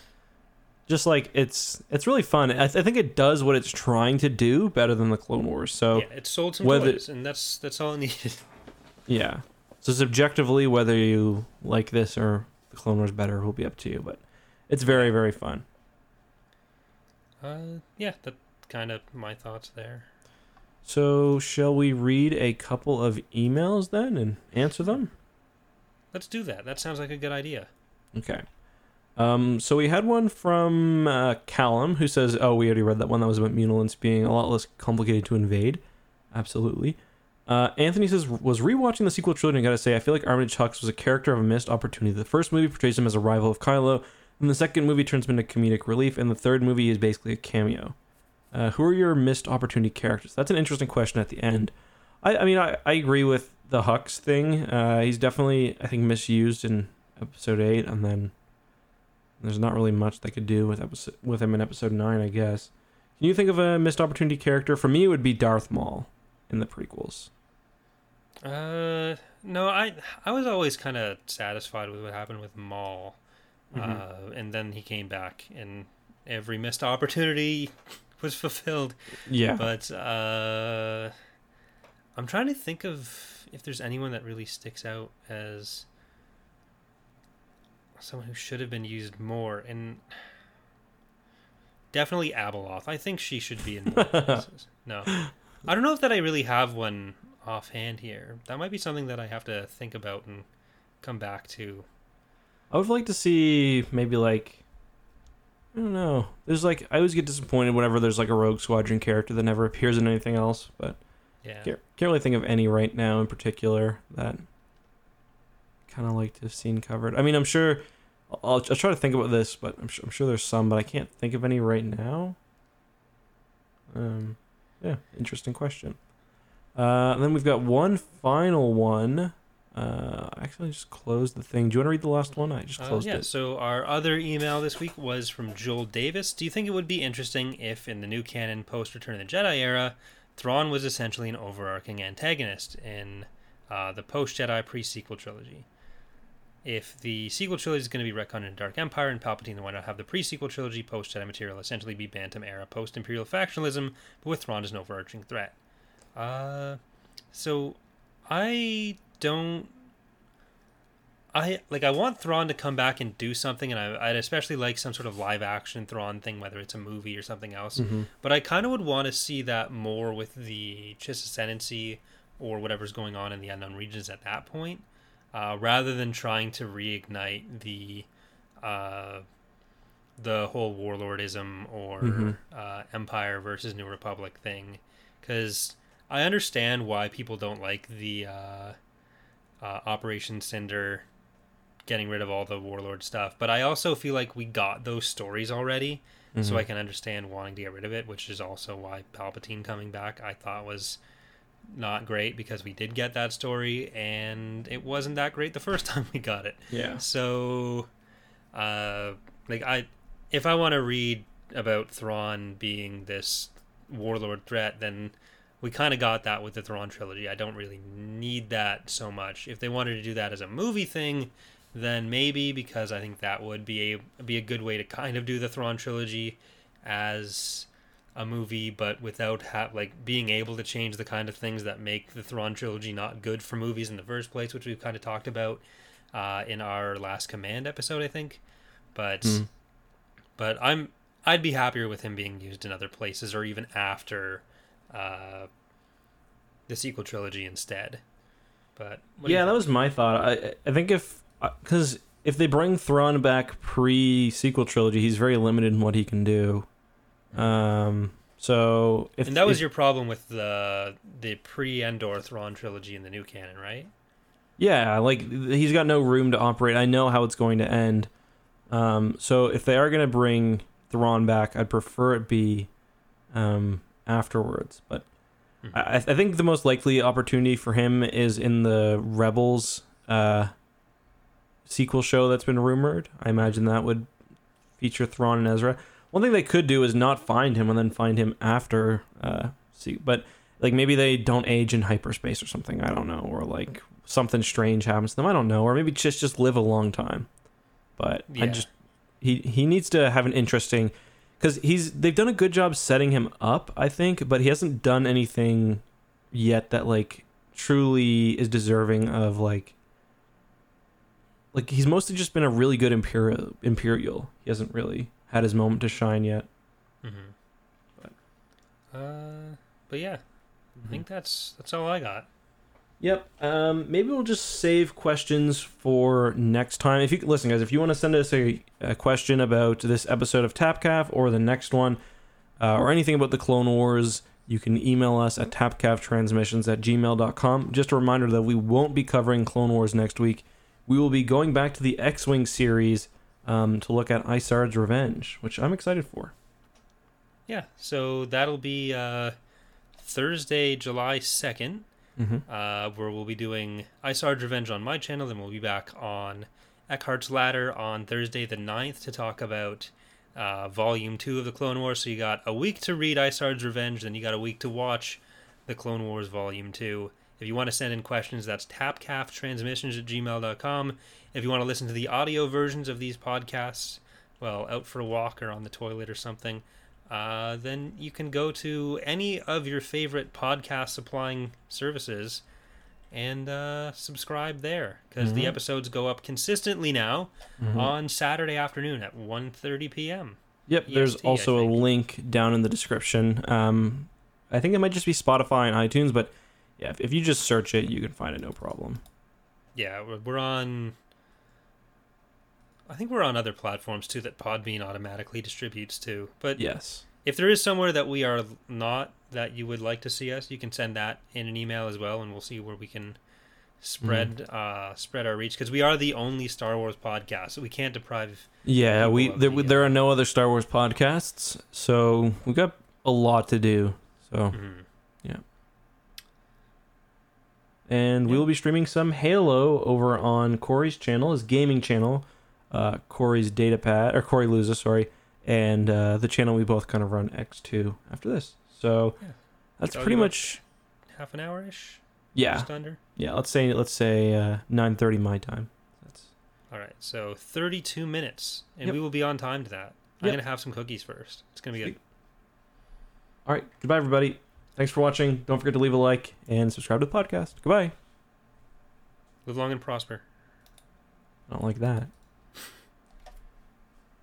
just like it's it's really fun. I, th- I think it does what it's trying to do better than the Clone Wars. So yeah, it sold some whether- toys, and that's that's all it needed. Yeah. So subjectively, whether you like this or the Clone Wars better will be up to you, but it's very, very fun. Uh, yeah, that kind of my thoughts there. So, shall we read a couple of emails then and answer them? Let's do that. That sounds like a good idea. Okay. Um, so we had one from uh, Callum who says, "Oh, we already read that one. That was about Muunilinst being a lot less complicated to invade." Absolutely. Uh, Anthony says, "Was rewatching the sequel trilogy. and gotta say, I feel like Armitage Hux was a character of a missed opportunity. The first movie portrays him as a rival of Kylo, the second movie turns into comedic relief, and the third movie is basically a cameo. Uh, who are your missed opportunity characters? That's an interesting question at the end. I, I mean, I, I agree with the Hux thing. Uh, he's definitely, I think, misused in episode eight, and then there's not really much they could do with episode with him in episode nine, I guess. Can you think of a missed opportunity character? For me, it would be Darth Maul in the prequels. Uh, no, I I was always kind of satisfied with what happened with Maul, Mhm. uh, and then he came back, and every missed opportunity was fulfilled. Yeah, But uh, I'm trying to think of if there's anyone that really sticks out as someone who should have been used more, and definitely Abeloth. I think she should be in more places. No, I don't know if that I really have one offhand here. That might be something that I have to think about and come back to. I would like to see maybe like I don't know. There's like I always get disappointed whenever there's like a Rogue Squadron character that never appears in anything else, but Yeah. can't, can't really think of any right now in particular that kind of like to have seen covered. I mean, I'm sure I'll, I'll try to think about this, but I'm sure, I'm sure there's some, but I can't think of any right now. Um, yeah, interesting question. Uh, then we've got one final one. Uh, actually, I just closed the thing. Do you want to read the last one? I just Uh, closed yeah, it. so our other email this week was from Joel Davis. Do you think it would be interesting if, in the new canon post Return of the Jedi era, Thrawn was essentially an overarching antagonist in uh, the post Jedi pre sequel trilogy? If the sequel trilogy is going to be retconned in Dark Empire and Palpatine, then why not have the pre sequel trilogy post Jedi material essentially be Bantam era post Imperial factionalism, but with Thrawn as an overarching threat? Uh, so I don't I like I want Thrawn to come back and do something, and I, I'd especially like some sort of live action Thrawn thing, whether it's a movie or something else. Mhm. But I kind of would want to see that more with the Chiss Ascendancy or whatever's going on in the unknown regions at that point, uh, rather than trying to reignite the uh, the whole warlordism or Mhm. uh, Empire versus New Republic thing, because I understand why people don't like the uh, Operation Cinder getting rid of all the warlord stuff. But I also feel like we got those stories already, so Mhm. I can understand wanting to get rid of it, which is also why Palpatine coming back I thought was not great because we did get that story and it wasn't that great the first time we got it. Yeah. So, uh, like I, if I want to read about Thrawn being this warlord threat, then we kind of got that with the Thrawn trilogy. I don't really need that so much. If they wanted to do that as a movie thing, then maybe because I think that would be a be a good way to kind of do the Thrawn trilogy as a movie, but without ha- like being able to change the kind of things that make the Thrawn trilogy not good for movies in the first place, which we've kind of talked about uh, in our last Command episode, I think. But Mm. but I'm I'd be happier with him being used in other places or even after uh, the sequel trilogy instead. But what yeah, that was my thought. I I think if because if they bring Thrawn back pre sequel trilogy, he's very limited in what he can do. Um. So if and that was if- your problem with the the pre Endor Thrawn trilogy in the new canon, right? Yeah, like he's got no room to operate. I know how it's going to end. Um, so if they are going to bring Thrawn back, I'd prefer it be um, afterwards. But Mhm. I, I think the most likely opportunity for him is in the Rebels uh, sequel show that's been rumored. I imagine that would feature Thrawn and Ezra. One thing they could do is not find him and then find him after. Uh, see, but like maybe they don't age in hyperspace or something. I don't know, or like something strange happens to them. I don't know, or maybe just just live a long time. But I just he he needs to have an interesting because he's they've done a good job setting him up, I think, but he hasn't done anything yet that like truly is deserving of like like he's mostly just been a really good imperial imperial. He hasn't really had his moment to shine yet. Mm-hmm. But, uh, but yeah, I think that's that's all I got. Yep. Um, maybe we'll just save questions for next time. If you listen, guys, if you want to send us a, a question about this episode of Tapcaf or the next one, uh, or anything about the Clone Wars, you can email us at tapcaftransmissions at gmail.com. Just a reminder that we won't be covering Clone Wars next week. We will be going back to the X Wing series um, to look at Isard's Revenge, which I'm excited for. Yeah, so that'll be uh, Thursday, July second. Mm-hmm. uh, where we'll be doing Isard's Revenge on my channel. Then we'll be back on Eckhart's Ladder on Thursday the 9th to talk about uh, Volume 2 of the Clone Wars. So you got a week to read Isard's Revenge, then you got a week to watch the Clone Wars Volume 2. If you want to send in questions, that's tapcaftransmissions at gmail.com. If you want to listen to the audio versions of these podcasts, well, out for a walk or on the toilet or something, uh, then you can go to any of your favorite podcast supplying services and uh, subscribe there because the Mhm. episodes go up consistently now Mm-hmm. on Saturday afternoon at 1.30 p.m. Yep, there's EST, I also a link down in the description. Um, I think it might just be Spotify and iTunes, but yeah, if, if you just search it, you can find it no problem. Yeah, we're on. I think we're on other platforms too that Podbean automatically distributes to. But Yes. if there is somewhere that we are not that you would like to see us, you can send that in an email as well, and we'll see where we can spread uh, spread our reach because we are the only Star Wars podcast, so we can't deprive. Yeah, we there, the, uh, there are no other Star Wars podcasts, so we've got a lot to do. So, Mhm. and we will be streaming some Halo over on Corey's channel, his gaming channel, uh, Corey's data pad or Corey Luza, sorry, and uh, the channel we both kind of run X2 after this. So Yeah. that's So pretty much Half an hour ish. yeah, Just under. yeah. Let's say let's say uh, 9:30 my time. That's All right, so 32 minutes, and Yep. we will be on time to that. I'm Yep. gonna have some cookies first. It's gonna be good. All right. Goodbye, everybody. Thanks for watching. Don't forget to leave a like and subscribe to the podcast. Goodbye. Live long and prosper. I don't like that.